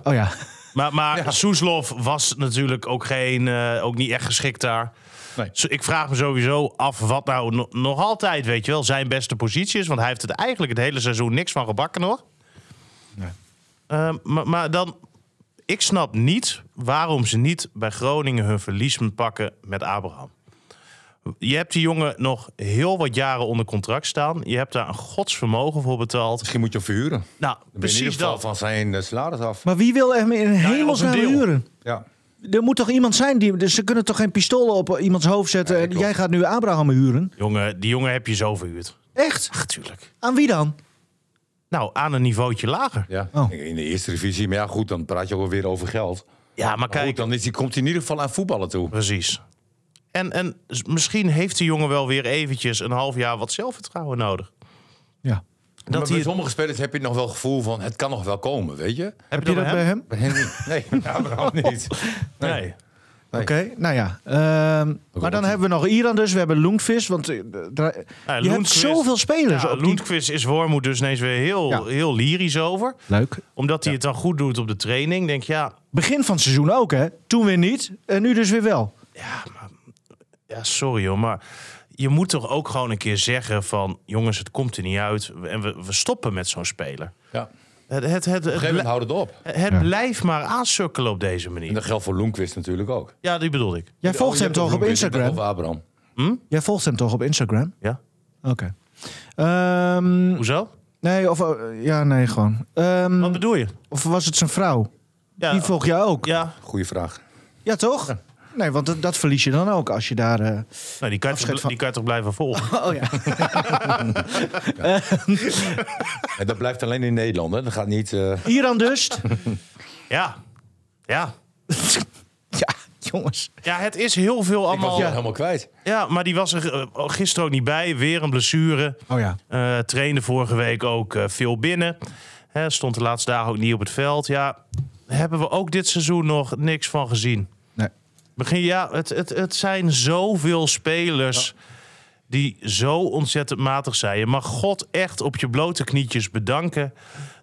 Oh ja. Maar, maar Soeslof was natuurlijk ook, geen, eh, ook niet echt geschikt daar. Nee. Ik vraag me sowieso af wat nou no- nog altijd, weet je wel, zijn beste positie is. Want hij heeft het eigenlijk het hele seizoen niks van gebakken nog. Ehm, maar, maar dan, ik snap niet waarom ze niet bij Groningen hun verlies moeten pakken met Abraham. Je hebt die jongen nog heel wat jaren onder contract staan. Je hebt daar een godsvermogen voor betaald. Misschien moet je hem verhuren. Dan Nou, in ieder precies geval dat. van zijn eh, salaris af. Maar wie wil hem in hemelsnaam een deel. huren? Ja. Er moet toch iemand zijn die. Dus ze kunnen toch geen pistolen op iemands hoofd zetten. en jij gaat nu Abraham huren? Jongen, die jongen heb je zo verhuurd. Echt? Ach, tuurlijk. Aan wie dan? Nou, aan een niveautje lager. Ja, Oh. in de eerste divisie. Maar ja, goed, dan praat je ook weer over geld. Ja, maar Maar kijk, goed, dan is, die, komt hij in ieder geval aan voetballen toe. Precies. En, en misschien heeft de jongen wel weer eventjes een half jaar wat zelfvertrouwen nodig. Ja. Dat maar bij sommige spelers heb je nog wel het gevoel van... het kan nog wel komen, weet je? heb, Heb je dat bij hem? Bij [LAUGHS] niet. Nee, Abraham niet. Nee. Nee. Oké, nou ja. Ehm, maar dan hebben we nog Iran dus. We hebben Loenvis. Want eh, dra- je hebt zoveel spelers. Ja, die... Is Wormoed dus ineens weer heel, Ja. heel lyrisch over. Leuk. Omdat hij het dan goed doet op de training. Denk je, ja, Begin van het seizoen ook, hè? Toen weer niet. En nu dus weer wel. ja, maar, ja, sorry hoor, maar je moet toch ook gewoon een keer zeggen van... jongens, het komt er niet uit en we, we stoppen met zo'n speler. Ja. Het, het, het, Op een het, gegeven moment houdt het op. het Ja. blijft maar aansukkelen op deze En manier. dat geldt voor Loenquist natuurlijk ook. Ja, die bedoel ik. Jij Oh, volgt je hem toch op Instagram? Abraham. Jij volgt hem toch op Instagram? Ja? Oké. Ehm, Hoezo? nee, of... eh, ja, nee, gewoon. Ehm, Wat bedoel je? of was het zijn vrouw? Ja, Die volg jij ook? ja Goeie vraag. Ja, toch? Nee, want dat, dat verlies je dan ook als je daar... eh, nou, die, kan je toch, van- die kan je toch blijven volgen? [LAUGHS] Oh ja. En dat blijft alleen in Nederland, hè? Dat gaat niet... eh, Iran dus. ja. Ja. [LAUGHS] ja, jongens. Ja, het is heel veel Ik was allemaal... het helemaal kwijt. Ja, maar die was er eh, gisteren ook niet bij. Weer een blessure. Oh ja. Eh trainde vorige week ook eh, veel binnen. Hè, stond de laatste dagen ook niet op het veld. Ja, hebben we ook dit seizoen nog niks van gezien. Begin, ja, het, het, het zijn zoveel spelers die zo ontzettend matig zijn. Je mag God echt op je blote knietjes bedanken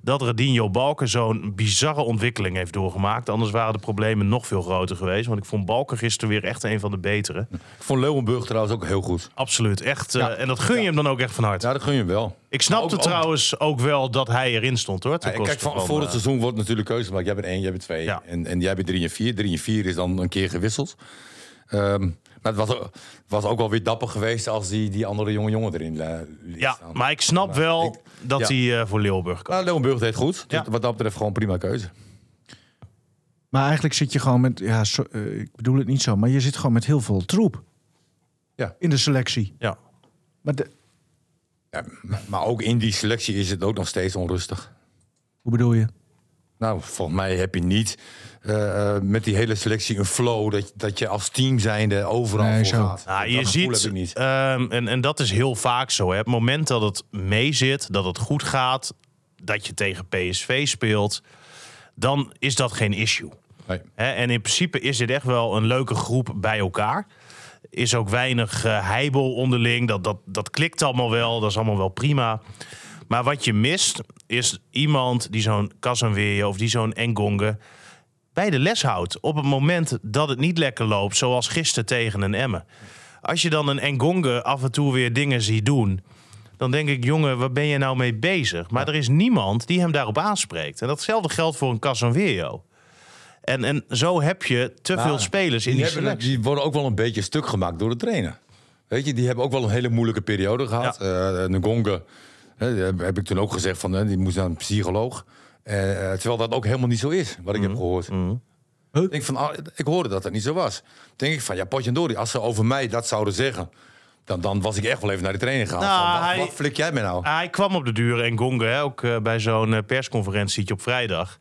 dat Radinho Balker zo'n bizarre ontwikkeling heeft doorgemaakt. Anders waren de problemen nog veel groter geweest. Want ik vond Balker gisteren weer echt een van de betere. Ik vond Leeuwenburg trouwens ook heel goed. Absoluut, echt. eh, en dat gun je hem dan ook echt van harte. Ja, dat gun je hem wel. Ik snapte Ook- trouwens ook wel dat hij erin stond hoor. ten Ja, koste kijk, van, voor het eh, seizoen wordt natuurlijk keuze gemaakt. Jij bent één, jij bent twee. En, en jij bent drie en vier. Drie en vier is dan een keer gewisseld. Ehm, maar het was, ook- was ook wel weer dapper geweest als die, die andere jonge jongen erin eh, liet Ja, staan. maar ik snap wel ik- dat ja. hij eh, voor Leeuwenburg kan. Nou, Leeuwenburg deed goed. Ja. Dus Wat dat betreft gewoon prima keuze. Maar eigenlijk zit je gewoon met, ja, eh, ik bedoel het niet zo, maar je zit gewoon met heel veel troep Ja. in de selectie. Ja. Maar de, Ja, maar ook in die selectie is het ook nog steeds onrustig. hoe bedoel je? Nou, volgens mij heb je niet eh, eh, met die hele selectie een flow dat, dat je als team zijnde overal Nee, voor zo. gaat. Nou, je ziet, niet. ehm, en, en dat is heel vaak zo. Hè. Het moment dat het meezit, dat het goed gaat, dat je tegen PSV speelt, dan is dat geen issue. Nee. Hè, en in principe is dit echt wel een leuke groep bij elkaar. Is ook weinig eh, heibel onderling. Dat, dat, dat klikt allemaal wel. Dat is allemaal wel prima. Maar wat je mist, is iemand die zo'n Casanweer of die zo'n Engonge bij de les houdt. Op het moment dat het niet lekker loopt, zoals gisteren tegen een Emmen. Als je dan een Engonge af en toe weer dingen ziet doen... dan denk ik, jongen, waar ben je nou mee bezig? Maar er is niemand die hem daarop aanspreekt. En datzelfde geldt voor een Casanwejo. En, en zo heb je te veel spelers in die, hebben, selectie. die worden ook wel een beetje stuk gemaakt door de trainer. Weet je, die hebben ook wel een hele moeilijke periode gehad. Ja. Hè, heb, ik toen ook gezegd van, hè, die moest naar een psycholoog. Eh, eh, terwijl dat ook helemaal niet zo is, wat ik heb gehoord. Ik, denk van, ah, ik hoorde dat dat niet zo was. denk ik van, ja, Potjandori, als ze over mij dat zouden zeggen... Dan, dan was ik echt wel even naar de trainer gegaan. Nou, wat, hij- wat flik jij me nou? Hij kwam op de duur en Gonge, hè, ook eh, bij zo'n eh, persconferentietje op vrijdag.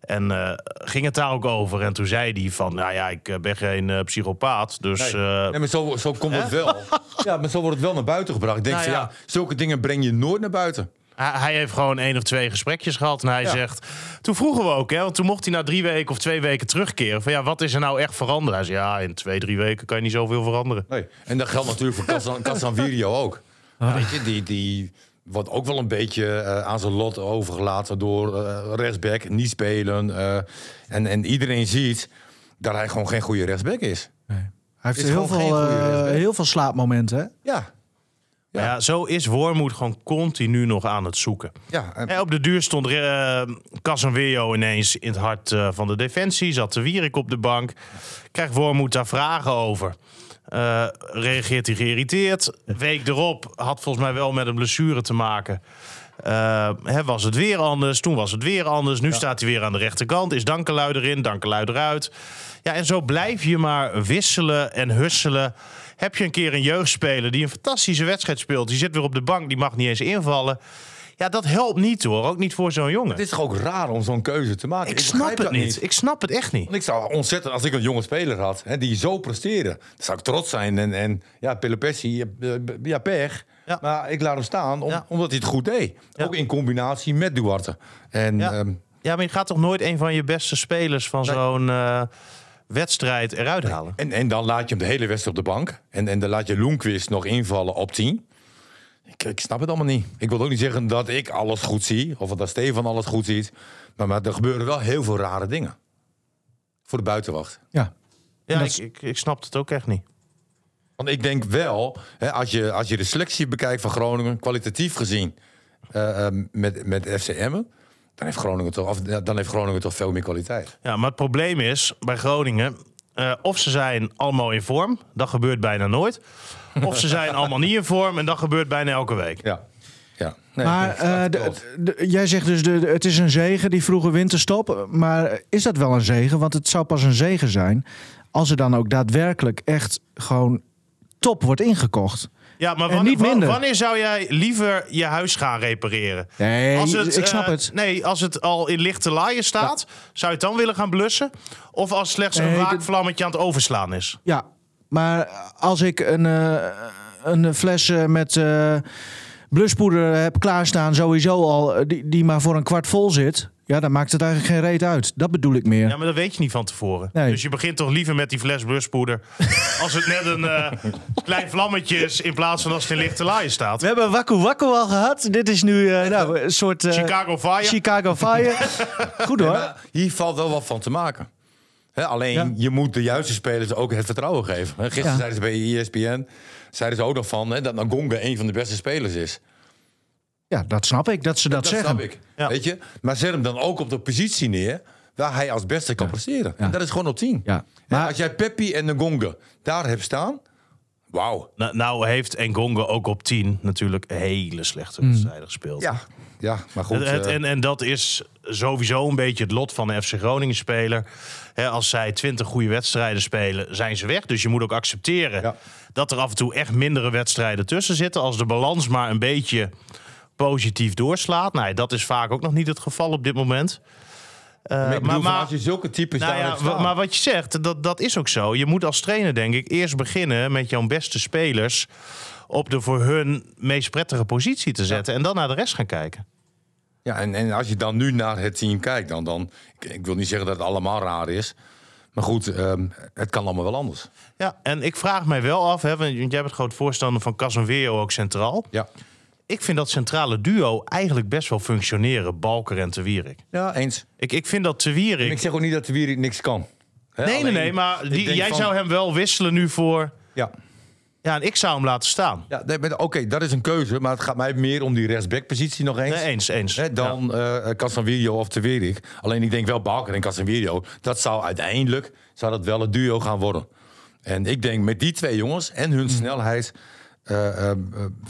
En eh, ging het daar ook over. En toen zei hij van, nou ja, ik ben geen psychopaat. Dus Nee. Nee, maar zo, zo komt het wel. [LAUGHS] Ja, maar zo wordt het wel naar buiten gebracht. Ik denk Nou van, ja. ja, zulke dingen breng je nooit naar buiten. Hij, heeft gewoon één of twee gesprekjes gehad. En hij Ja. zegt, toen vroegen we ook, hè, want toen mocht hij na drie weken of twee weken terugkeren. Van ja, wat is er nou echt veranderd? Hij zei, ja, in twee, drie weken kan je niet zoveel veranderen. Nee. En dat geldt natuurlijk voor Casan- Casanvirio [LAUGHS] ook. Weet je, die, die wordt ook wel een beetje eh, aan zijn lot overgelaten door eh, rechtsback, niet spelen. eh, en, en iedereen ziet dat hij gewoon geen goede rechtsback is. Hij heeft Is heel veel, eh, heel veel slaapmomenten. Hè? Ja. Ja. ja, zo is Wormoed gewoon continu nog aan het zoeken. Ja, en- En op de duur stond uh, Casanwejo ineens in het hart eh, van de defensie. Zat de Wierik op de bank. Krijgt Wormoed daar vragen over. Eh, reageert hij geïrriteerd. Week erop had volgens mij wel met een blessure te maken. Eh, hè, was het weer anders. Toen was het weer anders. Nu staat hij weer aan de rechterkant. Is Dankelui erin, Dankelui eruit. Ja, en zo blijf je maar wisselen en husselen. Heb je een keer een jeugdspeler die een fantastische wedstrijd speelt. Die zit weer op de bank, die mag niet eens invallen. Ja, dat helpt niet hoor. Ook niet voor zo'n jongen. het is toch ook raar om zo'n keuze te maken? Ik snap het niet. Ik snap het echt niet. Want ik zou ontzettend, als ik een jonge speler had, hè, die zo presteerde, dan zou ik trots zijn. En, en ja, Pelopessi, eh, ja, pech. Ja. Maar ik laat hem staan om- Ja. omdat hij het goed deed. Ja. Ook in combinatie met Duarte. En Ja. ehm, Ja, maar je gaat toch nooit een van je beste spelers van Nee. zo'n eh, wedstrijd eruit halen? en, en dan laat je hem de hele wedstrijd op de bank. En, en dan laat je Loenquist nog invallen op 10. Ik, ik snap het allemaal niet. Ik wil ook niet zeggen dat ik alles goed zie. Of dat Stefan alles goed ziet. Maar, maar er gebeuren wel heel veel rare dingen. Voor de buitenwacht. Ja. Ja, ik, ik, ik snap het ook echt niet. Want ik denk wel, hè, als, je, als je de selectie bekijkt van Groningen, kwalitatief gezien, eh, eh, met, met FCM, dan heeft, Groningen toch, of, dan heeft Groningen toch veel meer kwaliteit. Ja, maar het probleem is bij Groningen... eh, of ze zijn allemaal in vorm, dat gebeurt bijna nooit. Of ze zijn [LAUGHS] allemaal niet in vorm en dat gebeurt bijna elke week. Ja. ja. Nee, Maar eh, de- klopt. de- jij zegt dus, de, de- het is een zegen, die vroege winterstop. Maar is dat wel een zegen? Want het zou pas een zegen zijn als er dan ook daadwerkelijk echt gewoon top wordt ingekocht. Ja, maar wanneer, niet minder. wanneer zou jij liever je huis gaan repareren? Nee, Als het, ik snap eh, het. Nee, als het al in lichte laaien staat, zou je het dan willen gaan blussen? Of als slechts een Nee, waakvlammetje aan het overslaan is? Ja, maar als ik een, eh, een fles eh, met, eh, bluspoeder heb klaarstaan, sowieso al, die, die maar voor een kwart vol zit. Ja, dan maakt het eigenlijk geen reet uit. Dat bedoel ik meer. Ja, maar dat weet je niet van tevoren. Nee. Dus je begint toch liever met die fles bluspoeder. [LAUGHS] als het net een eh, klein vlammetje is in plaats van als het in lichte laaien staat. We hebben Wakku Wakku al gehad. Dit is nu eh, nou, een soort... eh, Chicago Fire. Chicago Fire. [LAUGHS] Goed hoor. Hier valt wel wat van te maken. Hè, alleen, Ja. je moet de juiste spelers ook het vertrouwen geven. Gisteren Ja. zeiden ze bij ESPN zeiden ze ook nog van hè, dat Nagonga een van de beste spelers is. Ja, dat snap ik, dat ze dat, Dat zeggen. snap ik. Ja. Weet je? Maar zet hem dan ook op de positie neer waar hij als beste kan presteren. En dat is gewoon op 10. Ja. Maar als jij Peppi en Nagonga daar hebt staan, wauw. Nou, nou heeft Engonga ook op 10 natuurlijk hele slechte wedstrijden gespeeld. Ja, ja, maar goed. Het- het- eh, en, en dat is sowieso een beetje het lot van een FC Groningen speler. Hè, als zij 20 goede wedstrijden spelen, zijn ze weg. Dus je moet ook accepteren Ja. dat er af en toe echt mindere wedstrijden tussen zitten. Als de balans maar een beetje positief doorslaat. Nou, dat is vaak ook nog niet het geval op dit moment. Eh, maar bedoel, maar- als je zulke types nou daar ja, maar wat je zegt, dat, dat is ook zo. Je moet als trainer, denk ik, eerst beginnen met jouw beste spelers op de voor hun meest prettige positie te zetten. En dan naar de rest gaan kijken. Ja, en, en als je dan nu naar het team kijkt, dan, dan ik, ik wil niet zeggen dat het allemaal raar is. Maar goed, ehm, het kan allemaal wel anders. Ja, en ik vraag mij wel af, hè, want jij bent groot voorstander van Casemiro ook centraal. Ja, Ik vind dat centrale duo eigenlijk best wel functioneren, Balker en Te Wierik. ja eens. Ik, ik vind dat Te Wierik... ik zeg ook niet dat de Wierik niks kan. Hè, Nee, nee, alleen, nee, maar die, jij van- zou hem wel wisselen nu voor... Ja, Ja, en ik zou hem laten staan. ja nee, oké, dat is een keuze. Maar het gaat mij meer om die rechtsback-positie nog eens. Nee, eens, eens. Hè, dan eh Casemiro of Te Wierik. Alleen ik denk wel Balker en Casemiro. Dat zou uiteindelijk zou dat wel het duo gaan worden. En ik denk met die twee jongens en hun snelheid... eh, eh, eh,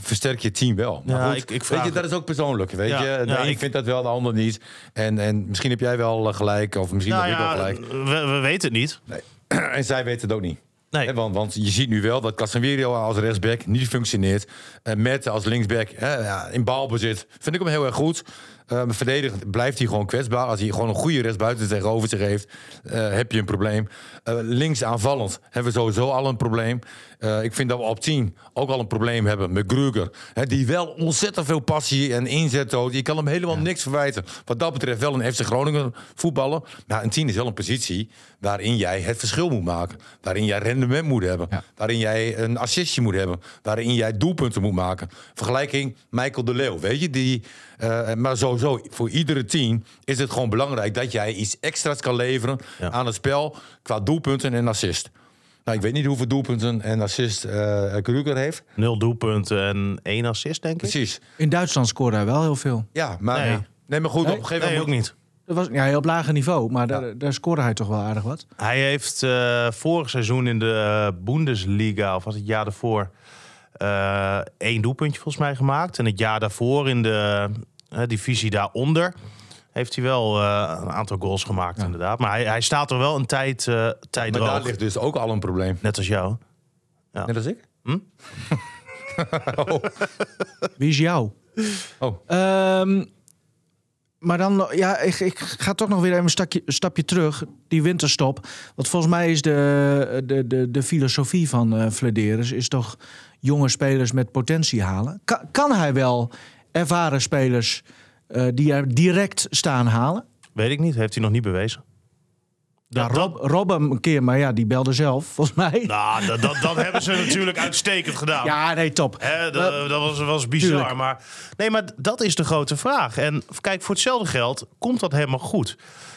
versterk je team wel. Maar Ja, goed, ik- ik vraag- weet je, dat is ook persoonlijk. Weet Ja, je? De ja, een ik- vindt dat wel, de ander niet. En, en misschien heb jij wel eh, gelijk, of misschien Nou heb ik wel gelijk. we, we weten het niet. Nee. [CLEARS THROAT] en zij weten het ook niet. Nee. Want, want je ziet nu wel dat Casemiro als rechtsback niet functioneert. En Met als linksback in balbezit vind ik hem heel erg goed. Uh, verdedigend blijft hij gewoon kwetsbaar. Als hij gewoon een goede rechtsbuiten tegenover zich heeft, eh, heb je een probleem. Eh, links aanvallend hebben we sowieso al een probleem. Eh, ik vind dat we op 10 ook al een probleem hebben met Gruger. Die wel ontzettend veel passie en inzet toont. Je kan hem helemaal niks verwijten. Wat dat betreft wel een FC Groningen voetballer. Maar een 10 is wel een positie waarin jij het verschil moet maken. Waarin jij rendement moet hebben. Ja. Waarin jij een assistje moet hebben. Waarin jij doelpunten moet maken. Vergelijking Michael de Leeuw. Weet je, die, eh, maar sowieso, voor iedere team is het gewoon belangrijk dat jij iets extra's kan leveren Ja. aan het spel. Qua doelpunten en assist. Nou, ik weet niet hoeveel doelpunten en assist eh Kruger heeft. Nul doelpunten en één assist, denk ik. Precies. In Duitsland scoorde hij wel heel veel. Ja, maar, Nee. nee. maar goed, Nee? op een gegeven Nee, moment ook niet. Dat was ja, op lager niveau, maar daar, daar scoorde hij toch wel aardig wat. Hij heeft eh, vorig seizoen in de Bundesliga, of was het jaar daarvoor, één doelpuntje volgens mij gemaakt. En het jaar daarvoor in de eh, divisie daaronder heeft hij wel eh, een aantal goals gemaakt, inderdaad. Maar hij, hij staat er wel een tijd, eh tijd Maar daar ligt dus ook al een probleem. Net als jou. Net als ik? Wie is jou? Oh, Ehm, maar dan, ja, ik, ik ga toch nog weer even een stakje, een stapje terug. Die winterstop. Want volgens mij is de, de, de, de filosofie van Flederis is toch jonge spelers met potentie halen. Kan hij wel ervaren spelers eh, die er direct staan halen? Weet ik niet, heeft hij nog niet bewezen. Ja, Dat- Rob, Rob een keer, maar ja, die belde zelf, volgens mij. Nou, [LAUGHS] dat, dat, dat hebben ze natuurlijk uitstekend gedaan. ja, nee, top. Dat, dat was, was bizar. tuurlijk. Maar, nee, maar dat is de grote vraag. En kijk, voor hetzelfde geld komt dat helemaal goed.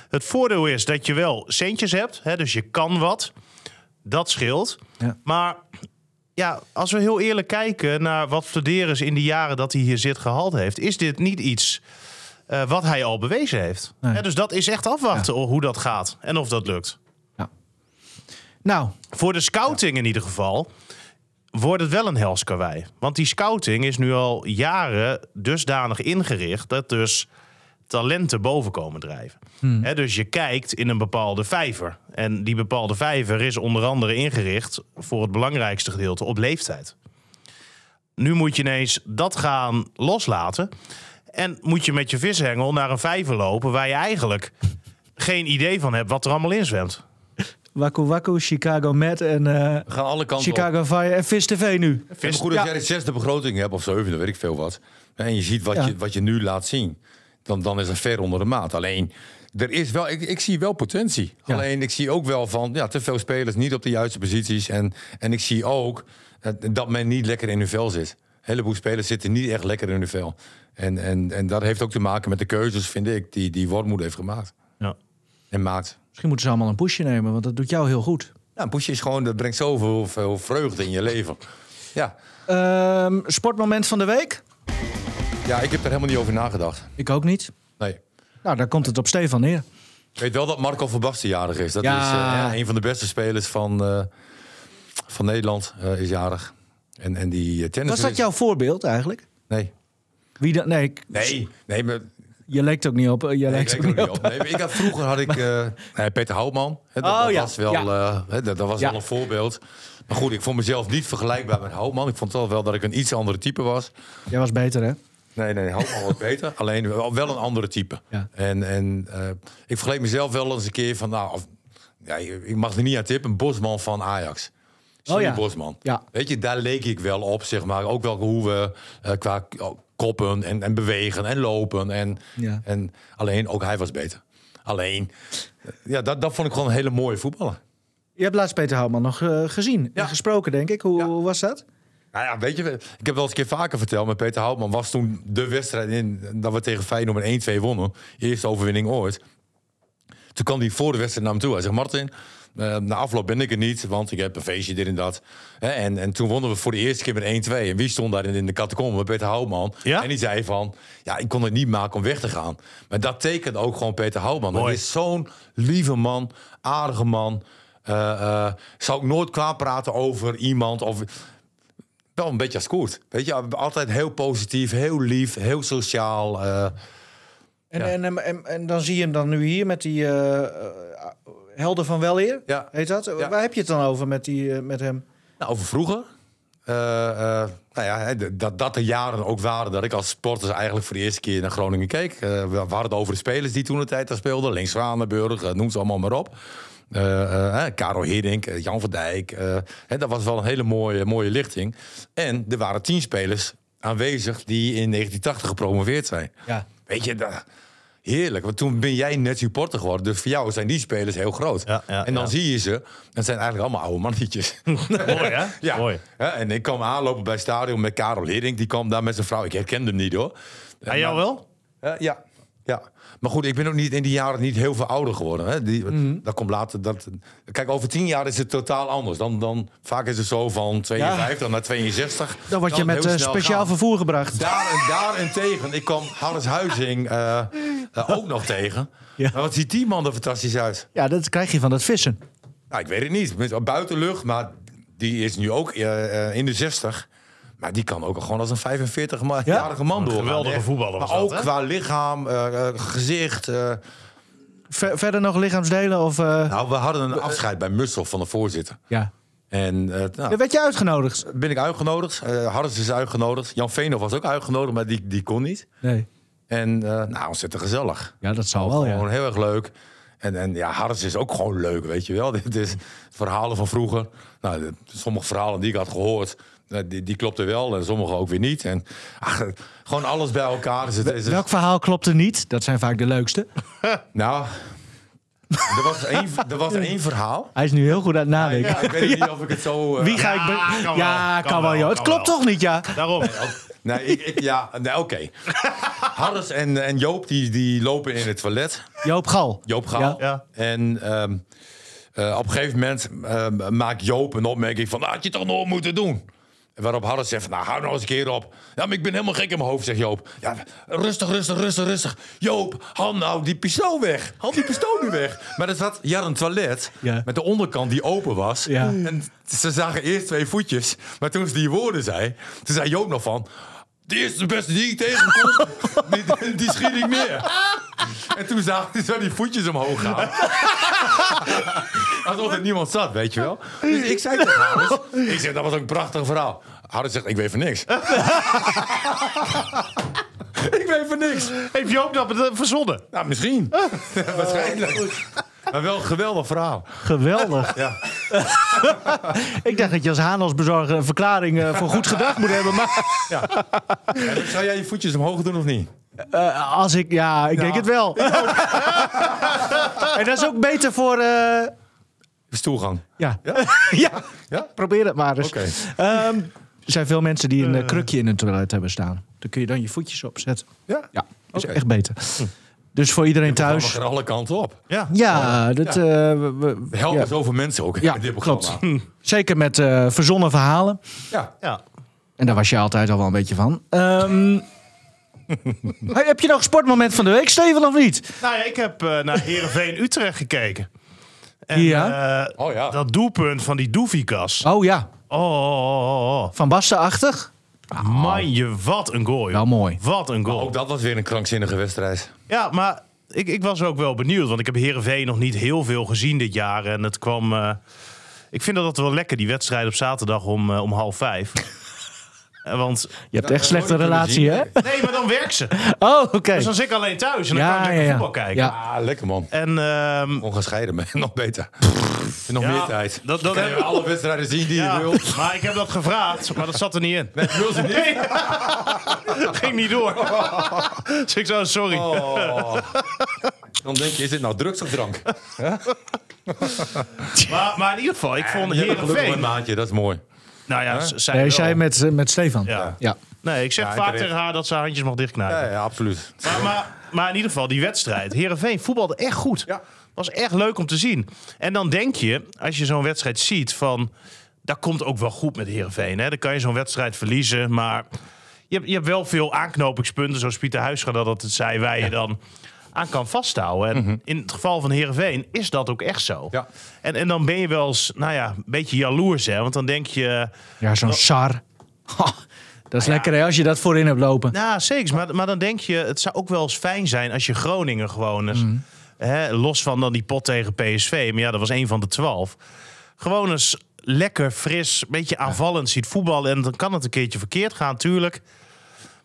Het voordeel is dat je wel centjes hebt. Hè, dus je kan wat. Dat scheelt. Ja. Maar ja, als we heel eerlijk kijken naar wat Flederis in de jaren dat hij hier zit gehaald heeft, is dit niet iets eh, wat hij al bewezen heeft. Nee. Dus dat is echt afwachten hoe dat gaat en of dat lukt. Nou, Voor de scouting in ieder geval wordt het wel een hels karwei. Want die scouting is nu al jaren dusdanig ingericht... dat dus talenten boven komen drijven. Hè, dus je kijkt in een bepaalde vijver. En die bepaalde vijver is onder andere ingericht... voor het belangrijkste gedeelte op leeftijd. Nu moet je ineens dat gaan loslaten... en moet je met je vishengel naar een vijver lopen... waar je eigenlijk geen idee van hebt wat er allemaal in zwemt. Waku Waku, Chicago Met en eh, We gaan alle kanten op. Chicago Fire en Vis TV nu. Vind het goed dat Ja. jij de zesde begroting hebt of zevende, weet ik veel wat. En je ziet wat, Ja. je, wat je nu laat zien. Dan, dan is het ver onder de maat. Alleen, er is wel, ik, ik zie wel potentie. Ja. Alleen, ik zie ook wel van ja, te veel spelers niet op de juiste posities. En, en ik zie ook eh, dat men niet lekker in hun vel zit. Heleboel spelers zitten niet echt lekker in hun vel. En, en, en dat heeft ook te maken met de keuzes, vind ik, die, die Wormoed heeft gemaakt. Ja. En maakt. Misschien moeten ze allemaal een pushje nemen, want dat doet jou heel goed. Ja, een pushje is gewoon, dat brengt zoveel veel vreugde in je leven. Ja. Ehm, sportmoment van de week? ja, ik heb er helemaal niet over nagedacht. Ik ook niet. Nee. Nou, daar komt het op Stefan neer. Ik weet wel dat Marco van Basten jarig is. Dat Ja. is eh, een van de beste spelers van, eh, van Nederland eh, is jarig. En, en die eh, tennis... Was dat jouw voorbeeld eigenlijk? Nee. Wie dan? Nee, ik- Nee, nee, maar, je leek ook niet op. Je nee, leek ik ook niet op. Nee, ik had, vroeger had ik [LAUGHS] eh, nee, Peter Houtman. Hè, dat, Oh, dat ja. was wel, Ja. eh, hè, dat, dat was Ja. wel een voorbeeld. Maar goed, ik vond mezelf niet vergelijkbaar met Houtman. Ik vond wel wel dat ik een iets andere type was. Jij was beter, hè? Nee, nee, Houtman was beter. [LAUGHS] Alleen wel, een andere type. Ja. En, en eh, ik vergeleek mezelf wel eens een keer van... Nou, of, ja, ik mag er niet aan tippen. Een Bosman van Ajax. Sorry, ja. Bosman. Ja. Weet je, daar leek ik wel op, zeg maar. Ook wel hoe we eh, qua oh, koppen en, en bewegen en lopen. En, Ja. en alleen, ook hij was beter. Alleen, eh, ja, dat, dat vond ik gewoon een hele mooie voetballer. Je hebt laatst Peter Houtman nog eh, gezien. Ja. En gesproken, denk ik. Hoe, was dat? Nou ja, weet je, ik heb wel eens een keer vaker verteld, maar Peter Houtman was toen de wedstrijd in dat we tegen Feyenoord met 1-2 wonnen. Eerste overwinning ooit. Toen kwam hij voor de wedstrijd naar me toe. Hij zegt, Martin, eh, na afloop ben ik er niet, want ik heb een feestje, dit en dat. Hè, en, en toen wonnen we voor de eerste keer met 1-2. En wie stond daar in, in de catacombe? Peter Houtman. Ja? En die zei van, ja, ik kon het niet maken om weg te gaan. Maar dat tekent ook gewoon Peter Houtman. Mooi. Hij is zo'n lieve man, aardige man. Eh, eh, zou ik nooit kwaad praten over iemand of wel een beetje als Koert. Weet je, altijd heel positief, heel lief, heel sociaal. eh. En, Ja. en, en, en, en dan zie je hem dan nu hier met die Helden van Weleer. ja. Heet dat? Ja. Waar heb je het dan over met, die, eh, met hem? Nou, over vroeger. Eh, eh, nou ja, dat, dat er jaren ook waren dat ik als sporter eigenlijk voor de eerste keer naar Groningen keek. We hadden het over de spelers die toen de tijd daar speelden. Links Zwanenburg, noem ze allemaal maar op. Karel Hiddink, Jan van Dijk. hè, dat was wel een hele mooie, mooie lichting. En er waren tien spelers aanwezig die in 1980 gepromoveerd zijn. Ja. Weet je, dat, heerlijk. Want toen ben jij net supporter geworden. Dus voor jou zijn die spelers heel groot. Ja, ja, en dan ja. zie je ze. Dat zijn eigenlijk allemaal oude mannetjes. [LAUGHS] Mooi, hè? [LAUGHS] Ja. Mooi. Ja, en ik kwam aanlopen bij het stadion met Karel Hiddink. Die kwam daar met zijn vrouw. Ik herkende hem niet hoor. En jou wel? Eh, ja. ja. Maar goed, ik ben ook niet in die jaren niet heel veel ouder geworden. Hè. Die, Mhm. Dat komt later. Dat, kijk, over tien jaar is het totaal anders. Dan, dan, vaak is het zo van 52 naar 62. Dan word je met eh, speciaal gaan. vervoer gebracht. Daar, daarentegen, ik kwam Harris Huizing eh, eh, ook nog tegen. Ja. Maar wat ziet die man er fantastisch uit? Ja, dat krijg je van dat vissen. Nou, ik weet het niet. Met buitenlucht, maar die is nu ook in de 60. Maar die kan ook gewoon als een 45-jarige man doorgaan. geweldige Echt. voetballer Maar ook qua lichaam, eh, eh, gezicht. eh. Ver- verder nog lichaamsdelen of... eh, Nou, we hadden een afscheid bij Mussel van de voorzitter. ja. En eh, nou, Dan werd je uitgenodigd. ben ik uitgenodigd. Eh Harris is uitgenodigd. Jan Veenhoff was ook uitgenodigd, maar die, die kon niet. Nee. En eh nou, ontzettend gezellig. Ja, dat zal wel, Gewoon ja. heel erg leuk. En, en ja, Harris is ook gewoon leuk, weet je wel. [LAUGHS] Dit is verhalen van vroeger. Nou, sommige verhalen die ik had gehoord, eh, die, die klopten wel. En sommige ook weer niet. En ach, gewoon alles bij elkaar. Dus het, is Welk verhaal klopte niet? Dat zijn vaak de leukste. [LAUGHS] Nou, er was één, er was één verhaal. Hij is nu heel goed aan het nadenken. Ja, ik weet niet [LAUGHS] of ik het zo... eh, Wie ga ik... Ja, be- kan ja, wel, kan, kan wel, joh. Het klopt wel. toch niet, ja? Daarom. Nee, ik, ik, ja, nee, oké. [LAUGHS] Harris en, en Joop die, die lopen in het toilet. Joop Gal. Joop Gaal. Ja. En ehm, eh, op een gegeven moment ehm, maakt Joop een opmerking van... "Nou, had je toch nog moeten doen? Waarop Harris zegt, van, nou, hou nou eens een keer op. Ja, maar ik ben helemaal gek in mijn hoofd, zegt Joop. Ja, rustig, rustig, rustig, rustig. Joop, haal nou die pistool weg. Haal die pistool nu weg. Maar er zat ja, een toilet Ja. met de onderkant die open was. Ja. En ze zagen eerst twee voetjes. Maar toen ze die woorden zei, toen zei Joop nog van... Die is de beste die ik tegenkom. [LAUGHS] die, die schiet ik neer. En toen zagen ze die voetjes omhoog gaan. [LAUGHS] Alsof er niemand zat, weet je wel. Dus ik zei tegen Harris... [LAUGHS] Ik zeg, dat was ook een prachtig verhaal. Harris zegt, ik weet van niks. [LAUGHS] ik weet van niks. Heeft Joop dat eh, verzonnen? Nou, misschien. [LAUGHS] Waarschijnlijk. Maar wel een geweldig verhaal. Geweldig. Ja. Ik dacht dat je als Hanos-bezorger een verklaring eh, voor goed gedrag moet hebben. Maar En zou jij je voetjes omhoog doen of niet? eh, als ik... Ja, ik denk het wel. en dat is ook beter voor... eh, Stoelgang. ja. [LAUGHS] Ja? Ja? probeer het maar eens. Oké. Ehm, er zijn veel mensen die een eh, krukje in hun toilet hebben staan. Dan kun je dan je voetjes opzetten. Ja? Ja, is echt beter. Dus voor iedereen We thuis... er alle kanten op. Ja. Ja, dat, eh, we- we- We helpen ja. zoveel mensen ook Ja, in dit programma. klopt. Zeker met eh, verzonnen verhalen. Ja. ja. En daar was je altijd al wel een beetje van. Ehm, [LAUGHS] heb je nog een sportmoment van de week, Steven, of niet? Nou ja, ik heb eh, naar Heerenveen Utrecht gekeken. En, Ja? eh, Oh ja. Dat doelpunt van die Doefikas. Oh ja, Oh, oh, oh, oh. Van Basten-achtig. Man je, wat een goal. joh. Wel mooi. Wat een goal. Ook dat was weer een krankzinnige wedstrijd. Ja, maar ik, ik was ook wel benieuwd. Want ik heb Heerenveen nog niet heel veel gezien dit jaar. En het kwam... eh, ik vind dat altijd wel lekker, die wedstrijd op zaterdag om, eh, om half vijf. Want... Je hebt echt slechte relatie, hè? Nee, maar dan werkt ze. [LAUGHS] Oh, oké. Dus dan zit ik alleen thuis en dan kan ik Ja, lekker ja, voetbal kijken. Ja. Ah, lekker man. En ehm, Ongescheiden, maar [LAUGHS] nog beter. En nog Ja, meer tijd. dat- dat kan je heb ik- alle wedstrijden zien die ja, je wil. maar ik heb dat gevraagd, maar dat zat er niet in. Nee, wil ze niet. [LAUGHS] Ging niet door. Dus ik zo, sorry. Oh. Dan denk je, is dit nou drugs of drank? Maar, maar in ieder geval, ik vond gelukkig een Heerenveen... maatje, dat is mooi. Nou ja, zij Nee, zij met, eh, met Stefan. Ja. ja. Nee, ik zeg Ja, vaak tegen haar dat ze haar handjes mag dichtknijpen. Ja, ja, absoluut. Maar, maar, maar in ieder geval, die wedstrijd. Heerenveen voetbalde echt goed. Ja. Was echt leuk om te zien. En dan denk je, als je zo'n wedstrijd ziet, van... Dat komt ook wel goed met Heerenveen. Hè? Dan kan je zo'n wedstrijd verliezen, maar... Je hebt, je hebt wel veel aanknopingspunten, zoals Pieter Huisga dat het zei, waar je dan aan kan vasthouden. En in het geval van Heerenveen is dat ook echt zo. Ja. En, en dan ben je wel eens, nou ja, een beetje jaloers, hè? Want dan denk je... Ja, zo'n Sar. [LAUGHS] Ha, dat is lekker hè, als je dat voorin hebt lopen. Nou, zeker. Maar, maar dan denk je, het zou ook wel eens fijn zijn als je Groningen gewoon eens, hè, los van dan die pot tegen PSV, maar ja, dat was een van de twaalf, gewoon eens lekker fris, een beetje aanvallend ziet voetballen. En dan kan het een keertje verkeerd gaan, tuurlijk.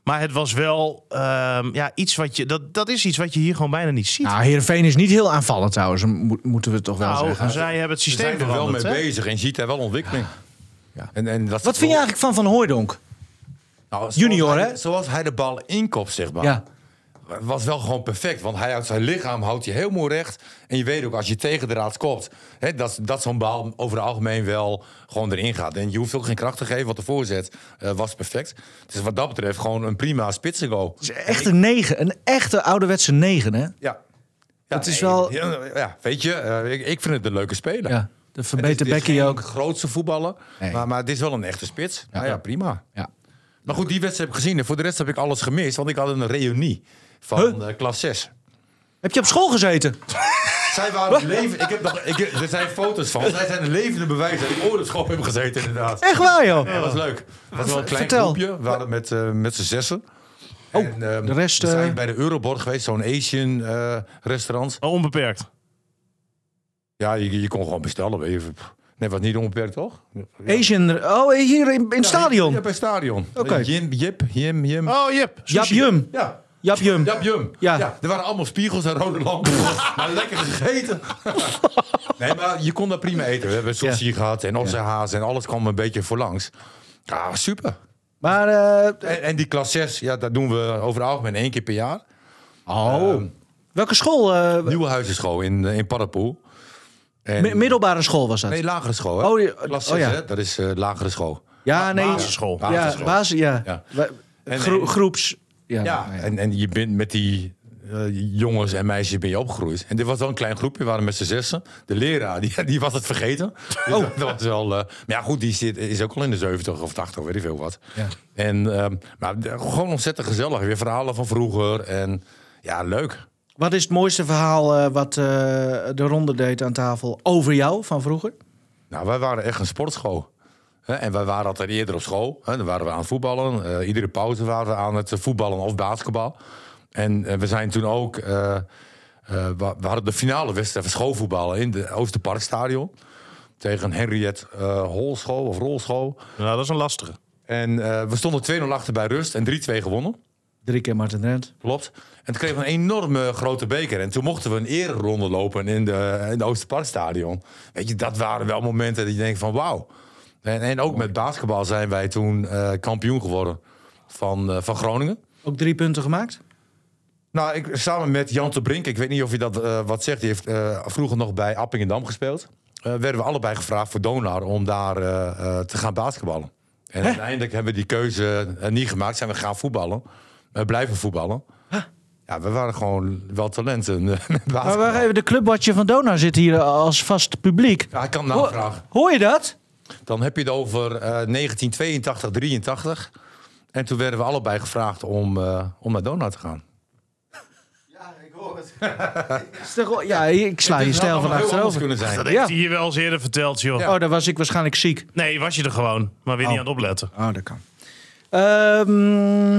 Maar het was wel ehm, ja, iets wat je, dat, dat is iets wat je hier gewoon bijna niet ziet. Nou, Heerenveen is niet heel aanvallend trouwens, mo- moeten we toch wel Nou, zeggen. zij hebben het Ze systeem zijn er wel mee hè? bezig en je ziet daar wel ontwikkeling. Ja. En, en dat Wat vind je eigenlijk van Van Hooijdonk? Nou, zoals Junior, hij- hè? Zoals hij de bal inkopt, zeg maar. Ja. Was wel gewoon perfect. Want hij houdt zijn lichaam houdt je heel mooi recht. En je weet ook, als je tegen de raad kopt... Hè, dat, dat zo'n bal over het algemeen wel gewoon erin gaat. En je hoeft ook geen kracht te geven, want de voorzet eh, was perfect. Dus wat dat betreft gewoon een prima spitsengoal. Het is echt een negen, een echte ouderwetse negen, hè? Ja. ja Het is wel- Ja, ja, weet je, eh, ik, ik vind het een leuke speler. Ja, de is Becky ook. grootste voetballer, Nee. maar, maar het is wel een echte spits. Ja, ja prima. Ja. Maar goed, die wedstrijd heb ik gezien. En voor de rest heb ik alles gemist, want ik had een reunie van Huh? eh, klas 6. Heb je op school gezeten? Zij waren leven. Ik heb nog, ik, er zijn foto's van. Zij zijn een levende bewijs dat ik ooit op school heb gezeten, inderdaad. Echt waar, joh? Ja, dat was leuk. Het was wel een klein Vertel. groepje. We waren met, eh, met z'n zessen. Oh, ehm, de rest, We zijn eh, bij de Eurobord geweest, zo'n Asian eh, restaurant. Oh, Onbeperkt. Ja, je, je kon gewoon bestellen. weet je. Nee, was niet onbeperkt, toch? Asian. Oh, hier in, in het stadion. Ja, bij stadion. Oké. Jim, Jip, Jim, Jim. Oh, Jip. Jap. Jum. Ja. Jap Jum. Ja, Jum. Ja. Ja. Er waren allemaal spiegels en rode lampen. [LAUGHS] maar lekker gegeten. [LAUGHS] nee, maar je kon daar prima eten. We hebben sushi gehad en ossehaas en alles kwam een beetje voorlangs. Ja, super. Maar, eh, En, en die klas 6, ja, dat doen we over het algemeen één keer per jaar. oh. Welke school? eh, Nieuwe huisenschool in, eh, in Paddepoel. En, mi- middelbare school was dat? nee, lagere school. Hè? Oh, die- klas oh, 6, ja. hè? dat is lagere school. ja, nee. basisschool. Ja, Basisschool. basis, ja. Ja. Gro- en- groeps. Ja, en, en je bent met die eh, jongens en meisjes ben je opgegroeid. En dit was wel een klein groepje, we waren met z'n zessen. De leraar, die, die was het vergeten. Dus Oh. dat, dat was wel, eh, maar ja, goed, die zit, is ook al in de 70 of 80, weet ik veel wat. Ja. En ehm, maar de- gewoon ontzettend gezellig. Weer verhalen van vroeger. En ja, leuk. Wat is het mooiste verhaal eh, wat eh, de ronde deed aan tafel over jou van vroeger? Nou, wij waren echt een sportschool. En wij waren altijd eerder op school. Hè, Dan waren we aan het voetballen. Eh, iedere pauze waren we aan het eh, voetballen of basketbal. En eh, we zijn toen ook... eh, eh, we, hadden de finale wedstrijd van schoolvoetballen in de Oosterparkstadion. Tegen Henriette eh Holschool of Rolschool. Nou, dat is een lastige. En eh, we stonden 2-0 achter bij rust en 3-2 gewonnen. Drie keer Martin Drent. Klopt. En toen kregen we een enorme grote beker. En toen mochten we een ereronde lopen in de, in de Oosterparkstadion. Weet je, dat waren wel momenten dat je denkt van wauw. En, en ook met basketbal zijn wij toen eh, kampioen geworden van, eh, van Groningen. Ook drie punten gemaakt? Nou, ik, samen met Jan te Brink, ik weet niet of je dat eh, wat zegt, die heeft vroeger nog bij Appingedam gespeeld. Werden we allebei gevraagd voor Donar om daar te gaan basketballen. En uiteindelijk hebben we die keuze niet gemaakt, zijn we gaan voetballen. We blijven voetballen. Ja, we waren gewoon wel talenten [LAUGHS] Maar wacht even, de clubwatje van Dona zit hier als vast publiek. Ja, ik kan navragen. hoor je dat? Dan heb je het over eh, 1982, 83. En toen werden we allebei gevraagd om, eh, om naar Donar te gaan. [LAUGHS] Is toch- Ja, ik sla je Het stijl van achterover. kunnen zijn. Dat Ja. heeft hij hier wel eens eerder verteld, joh. Oh, daar was ik waarschijnlijk ziek. Nee, was je er gewoon. Maar weer niet aan het opletten. Oh, dat kan. Ehm,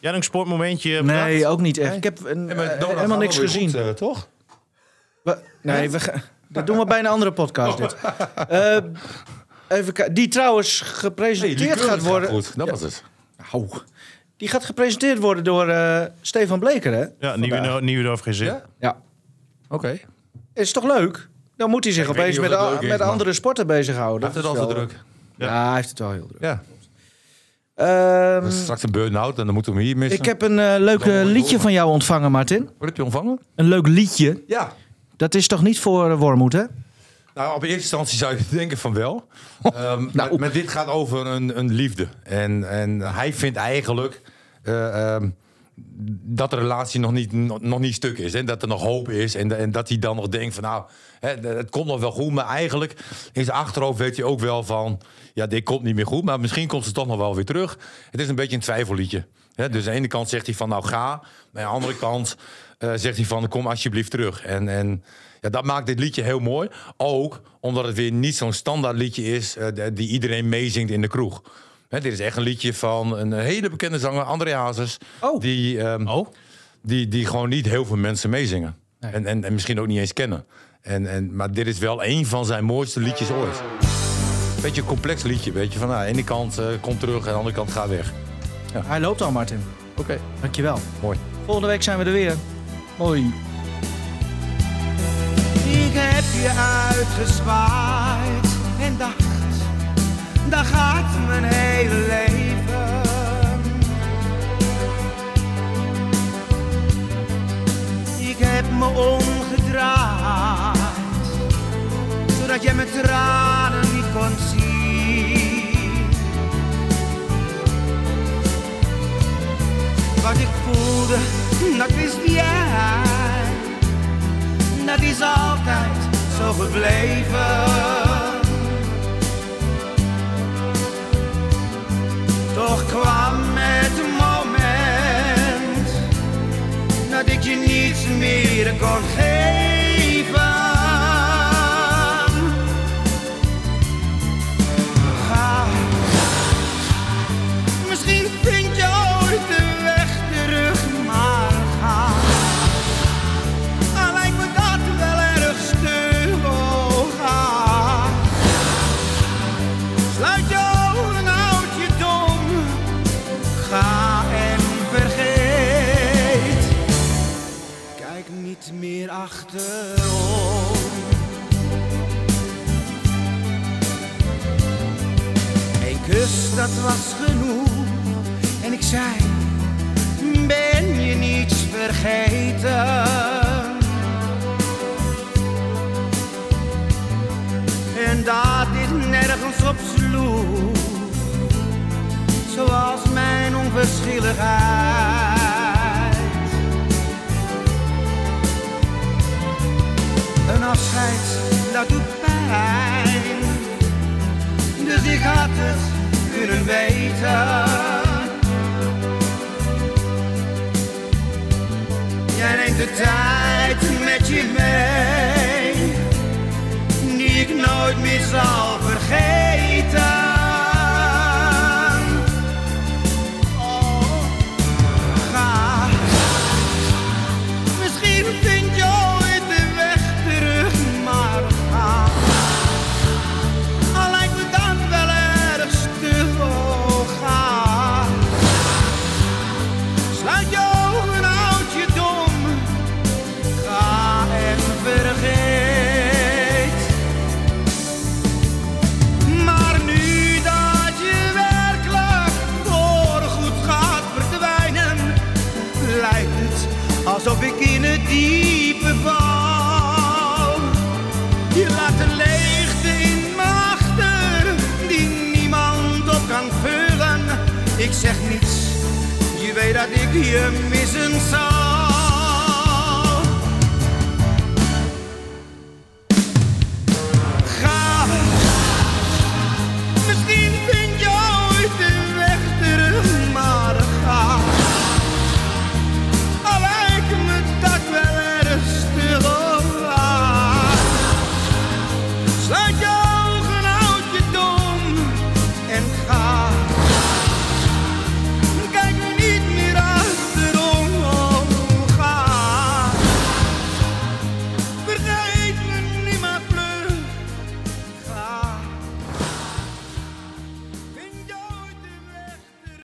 Jij nog een sportmomentje nee, ook niet echt. Ik heb een, Ja, eh, helemaal niks gezien. goed, eh, toch? We- nee, we dat doen we bij een andere podcast. Dit. [LAUGHS] Eh, even die trouwens gepresenteerd gaat worden. Goed, dat was het. Au. Die gaat gepresenteerd worden door eh, Stefan Bleker, hè? Ja, nieuwe, over geen zin. Ja? Ja. Oké. Is toch leuk? Dan moet hij zich Ik opeens met, a- is, met andere sporten bezighouden. Heeft het al wel- druk? Ja. hij heeft het wel heel druk. Ja. Ehm, straks een burn-out en dan moeten we hem hier missen. ik heb een eh, leuk eh, liedje van jou ontvangen, Martin. Wat heb je ontvangen? Een leuk liedje. Ja. Dat is toch niet voor uh, Wormoed, hè? Nou, op eerste instantie zou je denken van wel. [LAUGHS] Ehm, Nou. maar, maar dit gaat over een, een liefde. En, en hij vindt eigenlijk eh, ehm, dat de relatie nog niet, nog, nog niet stuk is. En dat er nog hoop is. En, en dat hij dan nog denkt van nou, hè, het komt nog wel goed. Maar eigenlijk in zijn achterhoofd weet hij ook wel van... ja, dit komt niet meer goed. Maar misschien komt ze toch nog wel weer terug. Het is een beetje een twijfelliedje. Hè, dus aan de ene kant zegt hij van nou ga. Maar aan de andere kant eh, zegt hij van kom alsjeblieft terug. En, en ja, dat maakt dit liedje heel mooi. Ook omdat het weer niet zo'n standaard liedje is de- die iedereen meezingt in de kroeg. Hè, dit is echt een liedje van een hele bekende zanger, André Hazes. Oh. Die, ehm, Oh, die, die gewoon niet heel veel mensen meezingen. En, en, en misschien ook niet eens kennen. En, en, maar dit is wel een van zijn mooiste liedjes ooit. Beetje een complex liedje. Weet je, van nou, aan de ene kant eh, komt terug en aan de andere kant gaat weg. Hij loopt al, Martin. Oké, Dankjewel. mooi. Volgende week zijn we er weer. Hoi. Ik heb je uitgezwaaid en dacht, daar gaat mijn hele leven. Ik heb me omgedraaid, zodat jij mijn tranen niet kon zien. Wat ik voelde, dat wist jij gebleven. Toch kwam het moment dat ik je niets meer kon geven. Dat was genoeg. En ik zei ben je niets vergeten. En dat dit nergens op sloeg, zoals mijn onverschilligheid. Een afscheid, dat doet pijn, dus ik had het kunnen weten. Jij neemt de tijd met je mee, die ik nooit meer zal vullen. Ik zeg